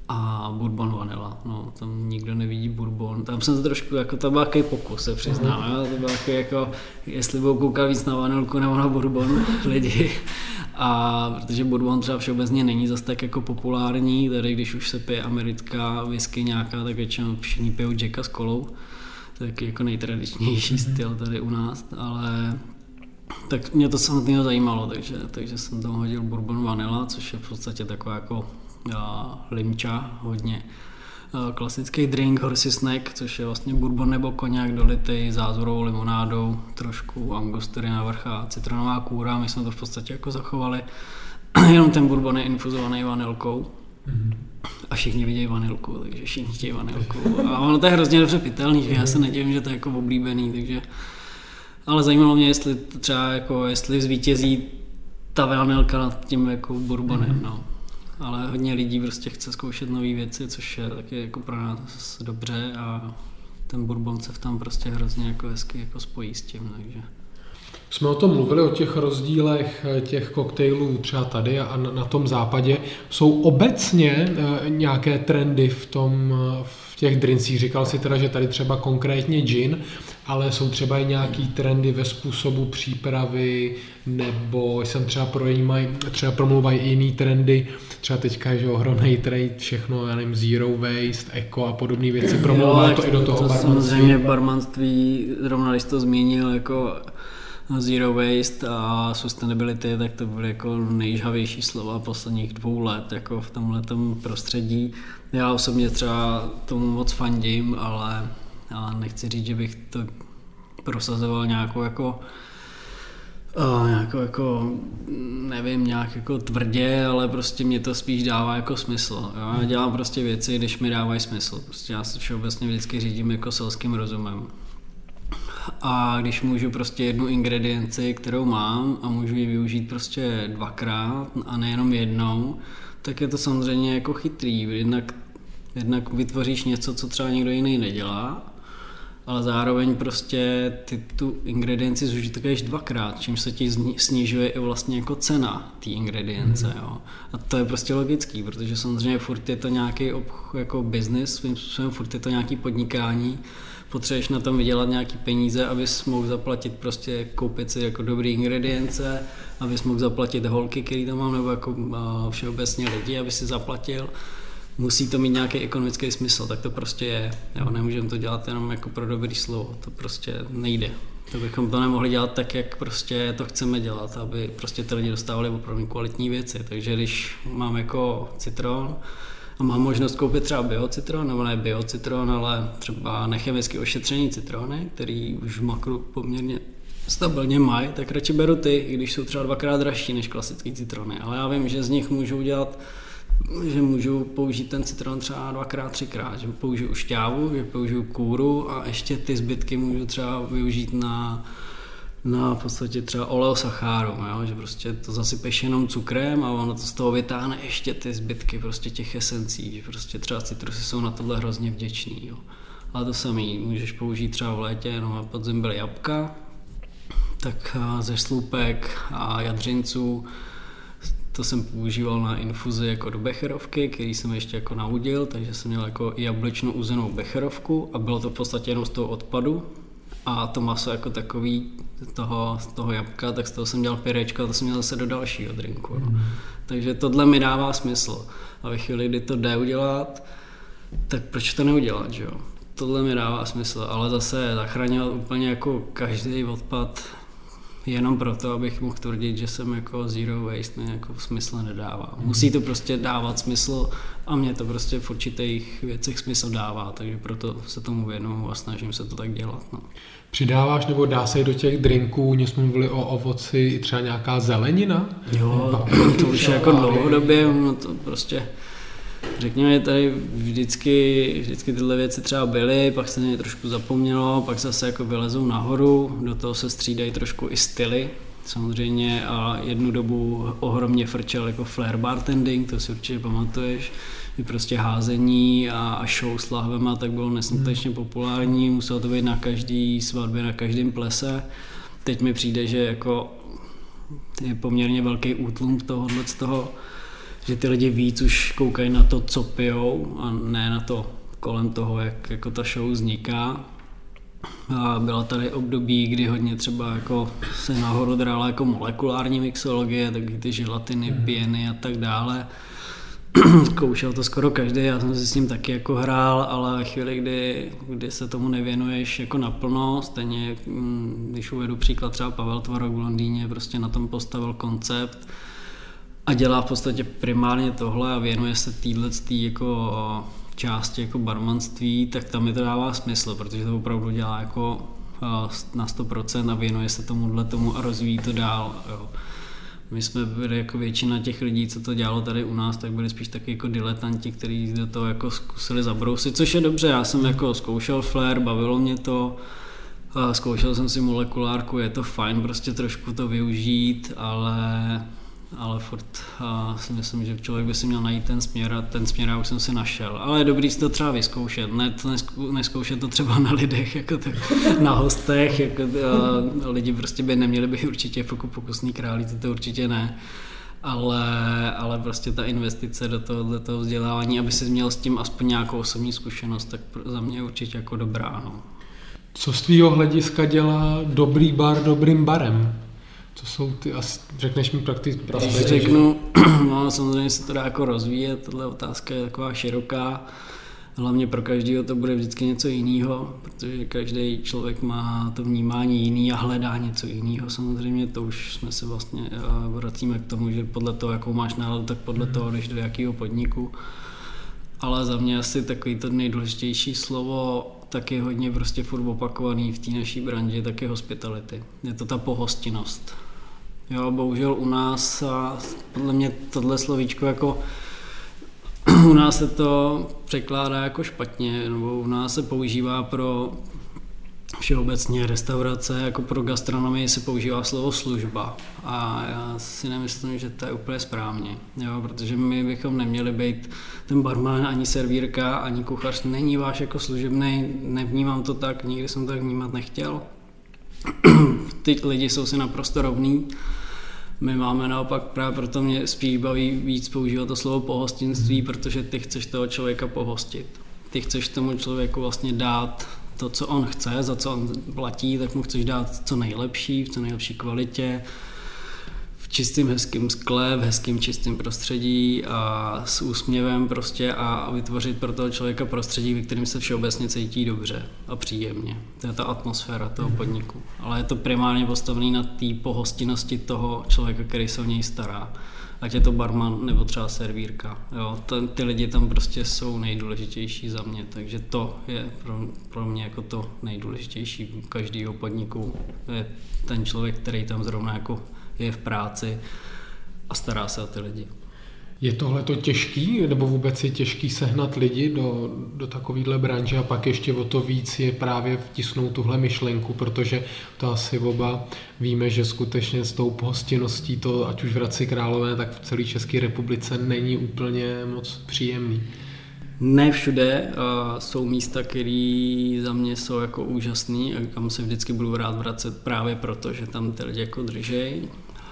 A bourbon vanila, no, tam nikdo nevidí bourbon. Tam jsem trošku, jako to byl takový pokus, se přiznám, mm. jo? to byl takový jako, jestli budou koukat víc na vanilku nebo na bourbon lidi. A protože bourbon třeba všeobecně není zase tak jako populární, tady když už se pije americká whisky nějaká, tak většinou všichni pijou Jacka s kolou taky jako nejtradičnější mm-hmm. styl tady u nás, ale tak mě to samotného zajímalo, takže, takže jsem tam hodil bourbon vanilla, což je v podstatě taková jako limča hodně. Klasický drink, horsey snack, což je vlastně bourbon nebo koněk dolitý zázvorou limonádou, trošku angostura na vrcha, citronová kůra, my jsme to v podstatě jako zachovali. Jenom ten bourbon je infuzovaný vanilkou. Mm-hmm a všichni vidějí vanilku, takže všichni chtějí vanilku. A ono to je hrozně dobře pitelný, že já se nedivím, že to je jako oblíbený, takže... Ale zajímalo mě, jestli třeba jako, jestli zvítězí ta vanilka nad tím jako bourbonem, mm-hmm. no. Ale hodně lidí prostě chce zkoušet nové věci, což je taky jako pro nás dobře a ten bourbon se v tam prostě hrozně jako hezky jako spojí s tím, takže... Jsme o tom mluvili, o těch rozdílech eh, těch koktejlů třeba tady a na tom západě. Jsou obecně eh, nějaké trendy v, tom, eh, v těch drincích? Říkal si teda, že tady třeba konkrétně gin, ale jsou třeba i nějaký trendy ve způsobu přípravy, nebo jsem třeba projímaj, třeba promluvají i jiný trendy, třeba teďka je že ohromný trade, všechno, já nevím, zero waste, eco a podobné věci, promlouvá to, to i do toho to barmanství. Samozřejmě barmanství, zrovna když to zmínil, jako zero waste a sustainability, tak to byly jako nejžhavější slova posledních dvou let jako v tomhle prostředí. Já osobně třeba tomu moc fandím, ale já nechci říct, že bych to prosazoval nějakou jako Uh, nějakou jako, nevím, nějak jako tvrdě, ale prostě mě to spíš dává jako smysl. Jo? Já dělám prostě věci, když mi dávají smysl. Prostě já se všeobecně vždycky řídím jako selským rozumem a když můžu prostě jednu ingredienci, kterou mám a můžu ji využít prostě dvakrát a nejenom jednou, tak je to samozřejmě jako chytrý. Jednak, jednak vytvoříš něco, co třeba někdo jiný nedělá, ale zároveň prostě ty tu ingredienci zužituješ dvakrát, čím se ti snižuje i vlastně jako cena té ingredience. Mm. Jo. A to je prostě logický, protože samozřejmě furt je to nějaký jako business, svým způsobem furt je to nějaký podnikání, potřebuješ na tom vydělat nějaký peníze, abys mohl zaplatit prostě, koupit si jako dobrý ingredience, abys mohl zaplatit holky, který tam mám, nebo jako všeobecně lidi, aby si zaplatil. Musí to mít nějaký ekonomický smysl, tak to prostě je. Jo, nemůžeme to dělat jenom jako pro dobrý slovo, to prostě nejde. To bychom to nemohli dělat tak, jak prostě to chceme dělat, aby prostě ty lidi dostávali opravdu kvalitní věci. Takže když mám jako citron, a mám možnost koupit třeba biocitron, nebo ne biocitron, ale třeba nechemicky ošetřený citrony, který už v makru poměrně stabilně mají, tak radši beru ty, i když jsou třeba dvakrát dražší než klasický citrony. Ale já vím, že z nich můžu udělat že můžu použít ten citron třeba dvakrát, třikrát, že použiju šťávu, že použiju kůru a ještě ty zbytky můžu třeba využít na na v podstatě třeba oleosacháru, jo? že prostě to zasypeš jenom cukrem a ono to z toho vytáhne ještě ty zbytky prostě těch esencí, že prostě třeba citrusy jsou na tohle hrozně vděční. Jo? Ale to samý, můžeš použít třeba v létě, jenom na podzim byly jabka, tak ze slupek a jadřinců to jsem používal na infuzi jako do becherovky, který jsem ještě jako naudil, takže jsem měl jako jablečnou uzenou becherovku a bylo to v podstatě jenom z toho odpadu, a to maso jako takový toho, z toho jabka, tak z toho jsem dělal pyrečko a to jsem měl zase do dalšího drinku. Mm. Takže tohle mi dává smysl. A ve chvíli, kdy to jde udělat, tak proč to neudělat, že jo? Tohle mi dává smysl, ale zase zachraňovat úplně jako každý odpad jenom proto, abych mohl tvrdit, že jsem jako zero waste, mi jako smysl nedává. Musí to prostě dávat smysl a mě to prostě v určitých věcech smysl dává, takže proto se tomu věnuju a snažím se to tak dělat. No. Přidáváš nebo dá se do těch drinků, mě jsme mluvili o ovoci, i třeba nějaká zelenina? Jo, to už jako dlouhodobě, no to prostě řekněme, tady vždycky, vždycky tyhle věci třeba byly, pak se mě trošku zapomnělo, pak zase jako vylezou nahoru, do toho se střídají trošku i styly, samozřejmě a jednu dobu ohromně frčel jako flair bartending, to si určitě pamatuješ, i prostě házení a, a show s lahvema, tak bylo neskutečně populární, muselo to být na každý svatbě, na každém plese. Teď mi přijde, že jako je poměrně velký útlum tohohle z toho, že ty lidi víc už koukají na to, co pijou a ne na to kolem toho, jak jako ta show vzniká. A byla tady období, kdy hodně třeba jako se nahoru drála jako molekulární mixologie, taky ty želatiny, mm. pieny a tak dále. Zkoušel to skoro každý, já jsem si s ním taky jako hrál, ale chvíli, kdy, kdy se tomu nevěnuješ jako naplno, stejně mm, když uvedu příklad třeba Pavel Tvorok v Londýně, prostě na tom postavil koncept, a dělá v podstatě primárně tohle a věnuje se týhle jako části jako barmanství, tak tam mi to dává smysl, protože to opravdu dělá jako na 100% a věnuje se tomuhle tomu a rozvíjí to dál. Jo. My jsme byli jako většina těch lidí, co to dělalo tady u nás, tak byli spíš taky jako diletanti, kteří do toho jako zkusili zabrousit, což je dobře. Já jsem jako zkoušel flair, bavilo mě to, zkoušel jsem si molekulárku, je to fajn prostě trošku to využít, ale ale furt uh, si myslím, že člověk by si měl najít ten směr a ten směr já už jsem si našel. Ale je dobrý si to třeba vyzkoušet, ne to neskoušet to třeba na lidech, jako tak, na hostech, jako, uh, lidi prostě by neměli být určitě jako pokusný králíci, to určitě ne. Ale, ale prostě ta investice do toho, do toho vzdělávání, aby si měl s tím aspoň nějakou osobní zkušenost, tak za mě určitě jako dobrá. No. Co z tvýho hlediska dělá dobrý bar dobrým barem? Co jsou ty, asi řekneš mi prakticky Když řeknu, no samozřejmě se to dá jako rozvíjet, tahle otázka je taková široká, hlavně pro každého to bude vždycky něco jiného, protože každý člověk má to vnímání jiný a hledá něco jiného. Samozřejmě to už jsme se vlastně eh, vracíme k tomu, že podle toho, jakou máš náladu, tak podle mhm. toho jdeš do jakého podniku. Ale za mě asi takový to nejdůležitější slovo, tak je hodně prostě furt opakovaný v té naší branži, tak je hospitality. Je to ta pohostinnost Jo, bohužel u nás, a podle mě tohle slovíčko jako u nás se to překládá jako špatně, nebo u nás se používá pro všeobecně restaurace, jako pro gastronomii se používá slovo služba a já si nemyslím, že to je úplně správně, jo, protože my bychom neměli být ten barman, ani servírka, ani kuchař není váš jako služebný, nevnímám to tak, nikdy jsem to tak vnímat nechtěl. Ty lidi jsou si naprosto rovní my máme naopak právě proto mě spíš baví víc používat to slovo pohostinství, protože ty chceš toho člověka pohostit. Ty chceš tomu člověku vlastně dát to, co on chce, za co on platí, tak mu chceš dát co nejlepší, v co nejlepší kvalitě, v čistým hezkým skle, v hezkým čistým prostředí a s úsměvem prostě a vytvořit pro toho člověka prostředí, ve kterém se všeobecně cítí dobře a příjemně. To je ta atmosféra toho mhm. podniku. Ale je to primárně postavený na té pohostinnosti toho člověka, který se o něj stará. Ať je to barman nebo třeba servírka. Jo, ten, ty lidi tam prostě jsou nejdůležitější za mě, takže to je pro, pro mě jako to nejdůležitější každého podniku. Je ten člověk, který tam zrovna jako je v práci a stará se o ty lidi. Je tohle to těžký, nebo vůbec je těžký sehnat lidi do, do takovéhle branže a pak ještě o to víc je právě vtisnout tuhle myšlenku, protože to asi oba víme, že skutečně s tou pohostinností to, ať už v Hradci Králové, tak v celé České republice není úplně moc příjemný. Ne všude uh, jsou místa, které za mě jsou jako úžasný a kam se vždycky budu rád vracet právě proto, že tam ty lidi jako držej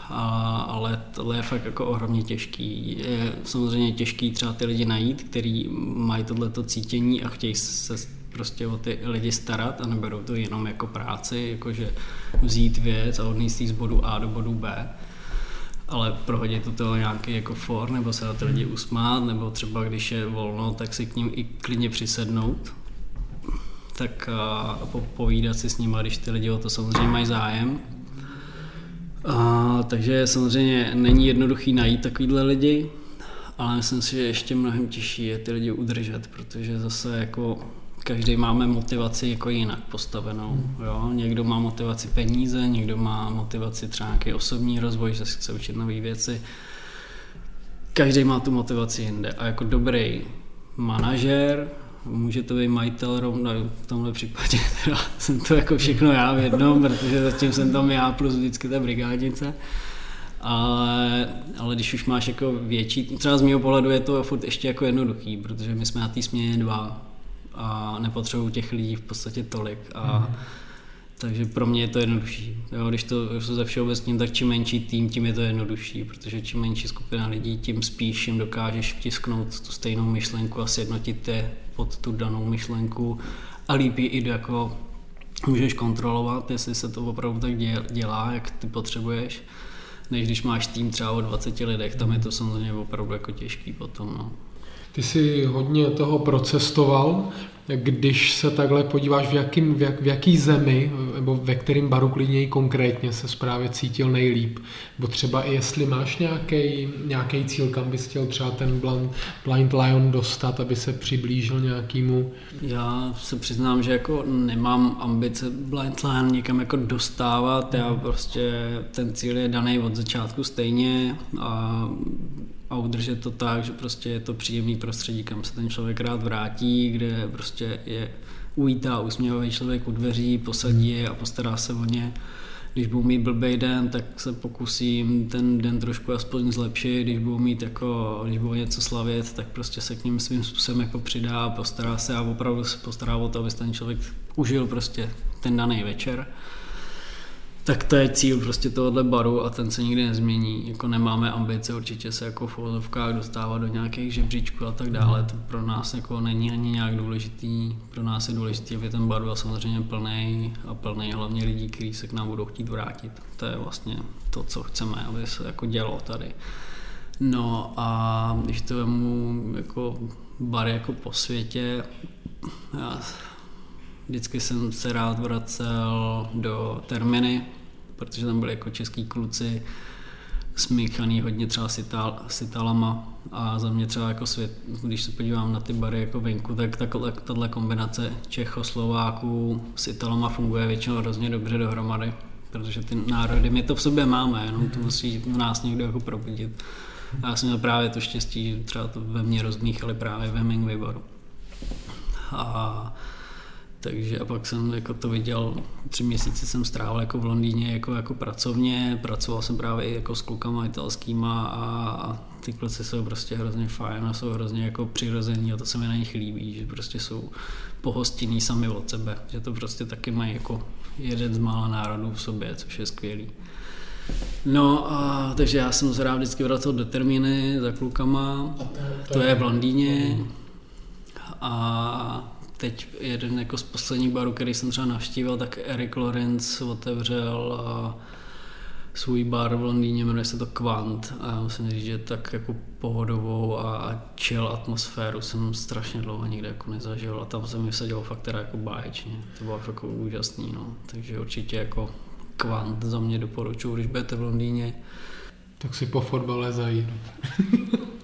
a, ale tohle je fakt jako ohromně těžký. Je samozřejmě těžký třeba ty lidi najít, kteří mají tohleto cítění a chtějí se prostě o ty lidi starat a neberou to jenom jako práci, jakože vzít věc a odníst z bodu A do bodu B, ale prohodit to toho nějaký jako for, nebo se na ty lidi usmát, nebo třeba když je volno, tak si k ním i klidně přisednout, tak a povídat si s nimi, když ty lidi o to samozřejmě mají zájem. A, takže samozřejmě není jednoduchý najít takovýhle lidi, ale myslím si, že ještě mnohem těžší je ty lidi udržet, protože zase jako každý máme motivaci jako jinak postavenou. Jo? Někdo má motivaci peníze, někdo má motivaci třeba nějaký osobní rozvoj, že se chce učit nové věci. Každý má tu motivaci jinde. A jako dobrý manažer, může to být majitel rovno, v tomhle případě teda jsem to jako všechno já v jednom, protože zatím jsem tam já plus vždycky ta brigádnice. Ale, ale když už máš jako větší, třeba z mého pohledu je to furt ještě jako jednoduchý, protože my jsme na té směně dva a nepotřebují těch lidí v podstatě tolik. A, mm. Takže pro mě je to jednodušší. Jo, když to ze všeobecním, tak čím menší tým, tím je to jednodušší, protože čím menší skupina lidí, tím spíš jim dokážeš vtisknout tu stejnou myšlenku a sjednotit je pod tu danou myšlenku a líp ji i jako můžeš kontrolovat, jestli se to opravdu tak dělá, jak ty potřebuješ, než když máš tým třeba o 20 lidech, tam je to samozřejmě opravdu jako těžký potom. No. Ty jsi hodně toho procestoval, když se takhle podíváš, v, jakým, v, jak, v jaký zemi, nebo ve kterém baru klidněji konkrétně se právě cítil nejlíp, nebo třeba i jestli máš nějaký, nějaký cíl, kam bys chtěl třeba ten Blind, Blind Lion dostat, aby se přiblížil nějakému? Já se přiznám, že jako nemám ambice Blind Lion někam jako dostávat, já prostě ten cíl je daný od začátku stejně a a udržet to tak, že prostě je to příjemný prostředí, kam se ten člověk rád vrátí, kde prostě je uvítá usměvavý člověk u dveří, posadí je a postará se o ně. Když budu mít blbý den, tak se pokusím ten den trošku aspoň zlepšit, když budu mít jako, když budu něco slavit, tak prostě se k ním svým způsobem jako přidá, postará se a opravdu se postará o to, aby ten člověk užil prostě ten daný večer tak to je cíl prostě tohohle baru a ten se nikdy nezmění. Jako nemáme ambice určitě se jako v uvozovkách dostávat do nějakých žebříčků a tak dále. To pro nás jako není ani nějak důležitý. Pro nás je důležitý, aby ten bar byl samozřejmě plný a plný hlavně lidí, kteří se k nám budou chtít vrátit. To je vlastně to, co chceme, aby se jako dělo tady. No a když to vemu jako bar jako po světě, já vždycky jsem se rád vracel do Terminy, protože tam byli jako český kluci smíchaný hodně třeba s, Ital, s Italama a za mě třeba jako svět, když se podívám na ty bary jako venku, tak takhle, tato kombinace Čechoslováků s Italama funguje většinou hrozně dobře dohromady, protože ty národy, my to v sobě máme, jenom to musí nás někdo jako probudit. A já jsem měl právě to štěstí, že třeba to ve mně rozmíchali právě ve Hemingway baru. A takže a pak jsem jako to viděl, tři měsíce jsem strávil jako v Londýně jako, jako pracovně, pracoval jsem právě i jako s klukama italskýma a, a ty kluci jsou prostě hrozně fajn a jsou hrozně jako přirození a to se mi na nich líbí, že prostě jsou pohostinní sami od sebe, že to prostě taky mají jako jeden z mála národů v sobě, což je skvělý. No, a, takže já jsem se rád vždycky vracel do termíny za klukama, to, to je v Londýně a teď jeden jako z posledních barů, který jsem třeba navštívil, tak Eric Lorenz otevřel svůj bar v Londýně, jmenuje se to Quant a musím říct, že tak jako pohodovou a chill atmosféru jsem strašně dlouho nikde jako nezažil a tam se mi vsadilo fakt teda jako báječně, to bylo jako úžasný, no. takže určitě jako Quant za mě doporučuji, když budete v Londýně. Tak si po fotbale zajít.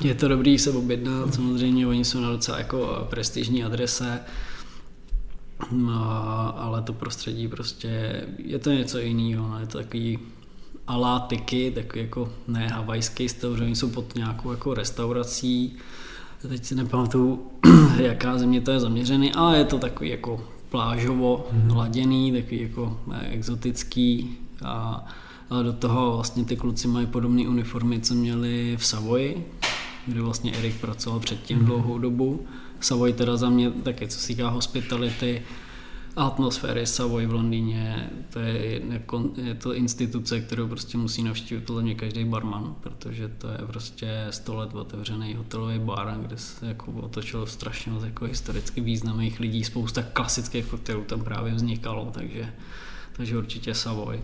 Je to dobrý se objednat, samozřejmě oni jsou na docela jako prestižní adrese, no, ale to prostředí prostě, je to něco jiného, no, je to takový alátiky, takový jako ne havajský styl, že oni jsou pod nějakou jako restaurací, teď si nepamatuju, jaká země to je zaměřený, ale je to takový jako plážovo mhm. laděný, takový jako exotický a, a do toho vlastně ty kluci mají podobné uniformy, co měli v Savoji, kde vlastně Erik pracoval předtím mm. dlouhou dobu. Savoy teda za mě také, co se týká hospitality, atmosféry Savoy v Londýně, to je, je to instituce, kterou prostě musí navštívit podle mě každý barman, protože to je prostě 100 let otevřený hotelový bar, kde se jako otočilo strašně moc jako historicky významných lidí, spousta klasických koktejlů tam právě vznikalo, takže, takže určitě Savoy.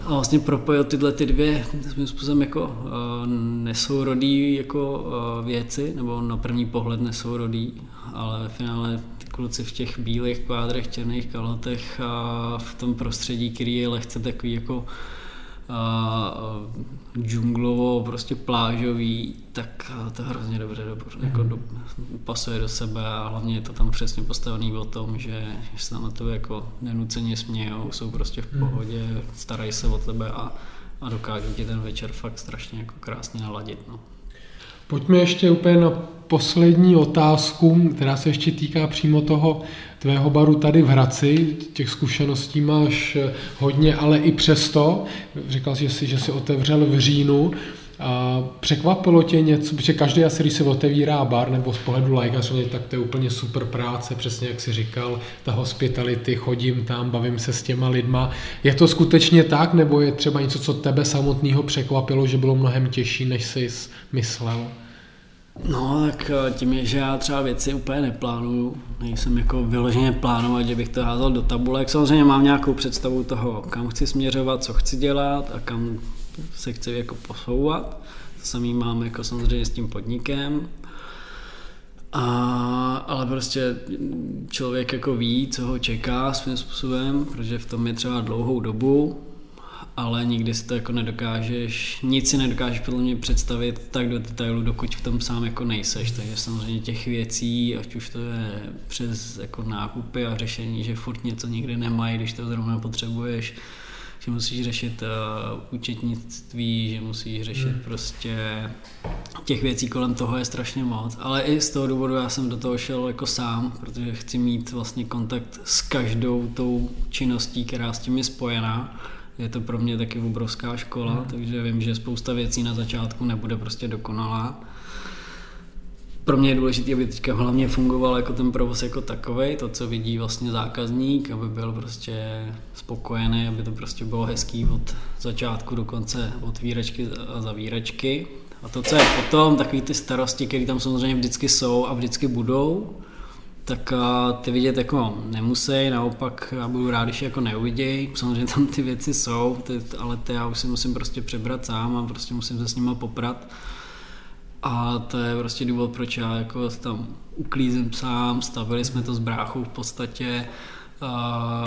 A vlastně propojil tyhle ty dvě svým způsobem jako uh, nesourodý jako uh, věci, nebo na první pohled nesourodý, ale ve finále ty kluci v těch bílých kvádrech, černých kalotech a v tom prostředí, který je lehce takový jako a džunglovo, prostě plážový, tak to hrozně dobře, dobře jako do, pasuje do sebe a hlavně je to tam přesně postavený o tom, že, že se tam na tebe jako nenuceně smějou, jsou prostě v pohodě, starají se o tebe a, a dokážou ti ten večer fakt strašně jako krásně naladit. No. Pojďme ještě úplně na poslední otázku, která se ještě týká přímo toho tvého baru tady v Hradci. Těch zkušeností máš hodně, ale i přesto, říkal jsi, že jsi, že jsi otevřel v říjnu, a překvapilo tě něco, protože každý asi, když se otevírá bar nebo z pohledu lékaře, tak to je úplně super práce, přesně jak si říkal, ta hospitality, chodím tam, bavím se s těma lidma. Je to skutečně tak, nebo je třeba něco, co tebe samotného překvapilo, že bylo mnohem těžší, než jsi myslel? No, tak eh, tím je, že já třeba věci úplně neplánuju. Nejsem jako vyloženě plánovat, že bych to házel do tabulek. Samozřejmě mám nějakou představu toho, kam chci směřovat, co chci dělat a kam se chci jako posouvat. To samý mám jako samozřejmě s tím podnikem. A, ale prostě člověk jako ví, co ho čeká svým způsobem, protože v tom je třeba dlouhou dobu ale nikdy si to jako nedokážeš, nic si nedokážeš podle mě představit tak do detailu, dokud v tom sám jako nejseš, takže samozřejmě těch věcí, ať už to je přes jako nákupy a řešení, že furt něco nikdy nemají, když to zrovna potřebuješ, že musíš řešit uh, účetnictví, že musíš řešit hmm. prostě těch věcí kolem toho je strašně moc, ale i z toho důvodu já jsem do toho šel jako sám, protože chci mít vlastně kontakt s každou tou činností, která s tím je spojená je to pro mě taky obrovská škola, hmm. takže vím, že spousta věcí na začátku nebude prostě dokonalá. Pro mě je důležité, aby teďka hlavně fungoval jako ten provoz jako takový, to, co vidí vlastně zákazník, aby byl prostě spokojený, aby to prostě bylo hezký od začátku do konce otvíračky a zavíračky. A to, co je potom, takový ty starosti, které tam samozřejmě vždycky jsou a vždycky budou, tak ty vidět jako nemusí, naopak já budu rád, když jako neuviděj, samozřejmě tam ty věci jsou, ty, ale ty já už si musím prostě přebrat sám a prostě musím se s nima poprat. A to je prostě důvod, proč já jako tam uklízím sám, stavili jsme to s bráchou v podstatě, a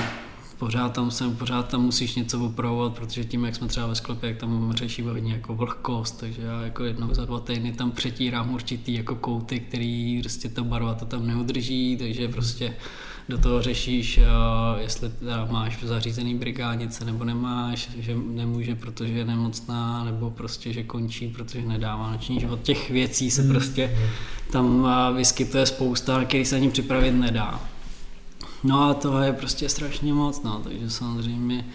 pořád tam jsem, pořád tam musíš něco opravovat, protože tím, jak jsme třeba ve sklepě, jak tam řešíme hodně jako vlhkost, takže já jako jednou za dva týdny tam přetírám určitý jako kouty, který prostě ta barva to tam neudrží, takže prostě do toho řešíš, jestli teda máš zařízený brigánice nebo nemáš, že nemůže, protože je nemocná, nebo prostě, že končí, protože nedává noční život. Těch věcí se hmm. prostě tam vyskytuje spousta, který se ani připravit nedá. No a toho je prostě strašně moc, no, takže samozřejmě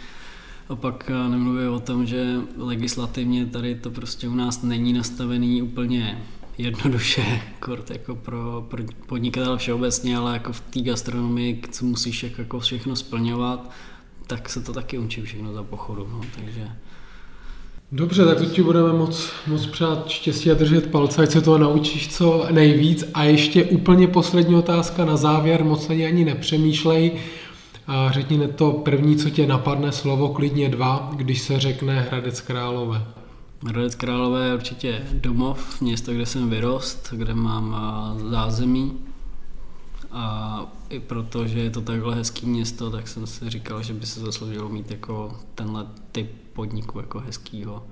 opak eh, nemluvím o tom, že legislativně tady to prostě u nás není nastavený úplně jednoduše, kort jako pro, pro podnikatele všeobecně, ale jako v té gastronomii, co musíš jako všechno splňovat, tak se to taky učí všechno za pochodu, no, takže Dobře, tak to ti budeme moc, moc přát štěstí a držet palce, ať se toho naučíš co nejvíc. A ještě úplně poslední otázka na závěr, moc ani ani nepřemýšlej. A řekni to první, co tě napadne, slovo klidně dva, když se řekne Hradec Králové. Hradec Králové je určitě domov, město, kde jsem vyrost, kde mám zázemí. A i proto, že je to takhle hezký město, tak jsem si říkal, že by se zasloužilo mít jako tenhle typ podniku jako hezkýho.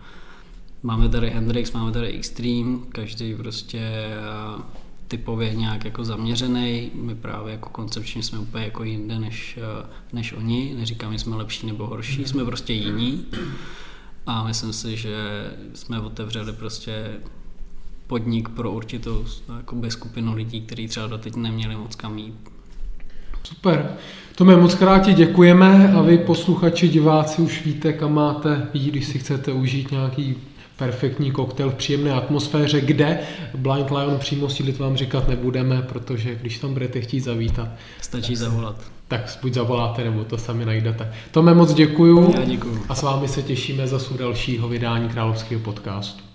Máme tady Hendrix, máme tady Extreme, každý prostě eh, typově nějak jako zaměřený. My právě jako koncepčně jsme úplně jako jinde než, eh, než oni. Neříkám, že jsme lepší nebo horší, jsme prostě jiní. A myslím si, že jsme otevřeli prostě podnik pro určitou jakoby, skupinu lidí, kteří třeba doteď neměli moc kam jít. Super. Tome, moc krát ti děkujeme a vy posluchači, diváci už víte, kam máte jít, když si chcete užít nějaký perfektní koktejl v příjemné atmosféře, kde Blind Lion přímo sídlit vám říkat nebudeme, protože když tam budete chtít zavítat. Stačí zavolat. tak buď zavoláte, nebo to sami najdete. Tome moc děkuju. Já děkuju. A s vámi se těšíme zase u dalšího vydání Královského podcastu.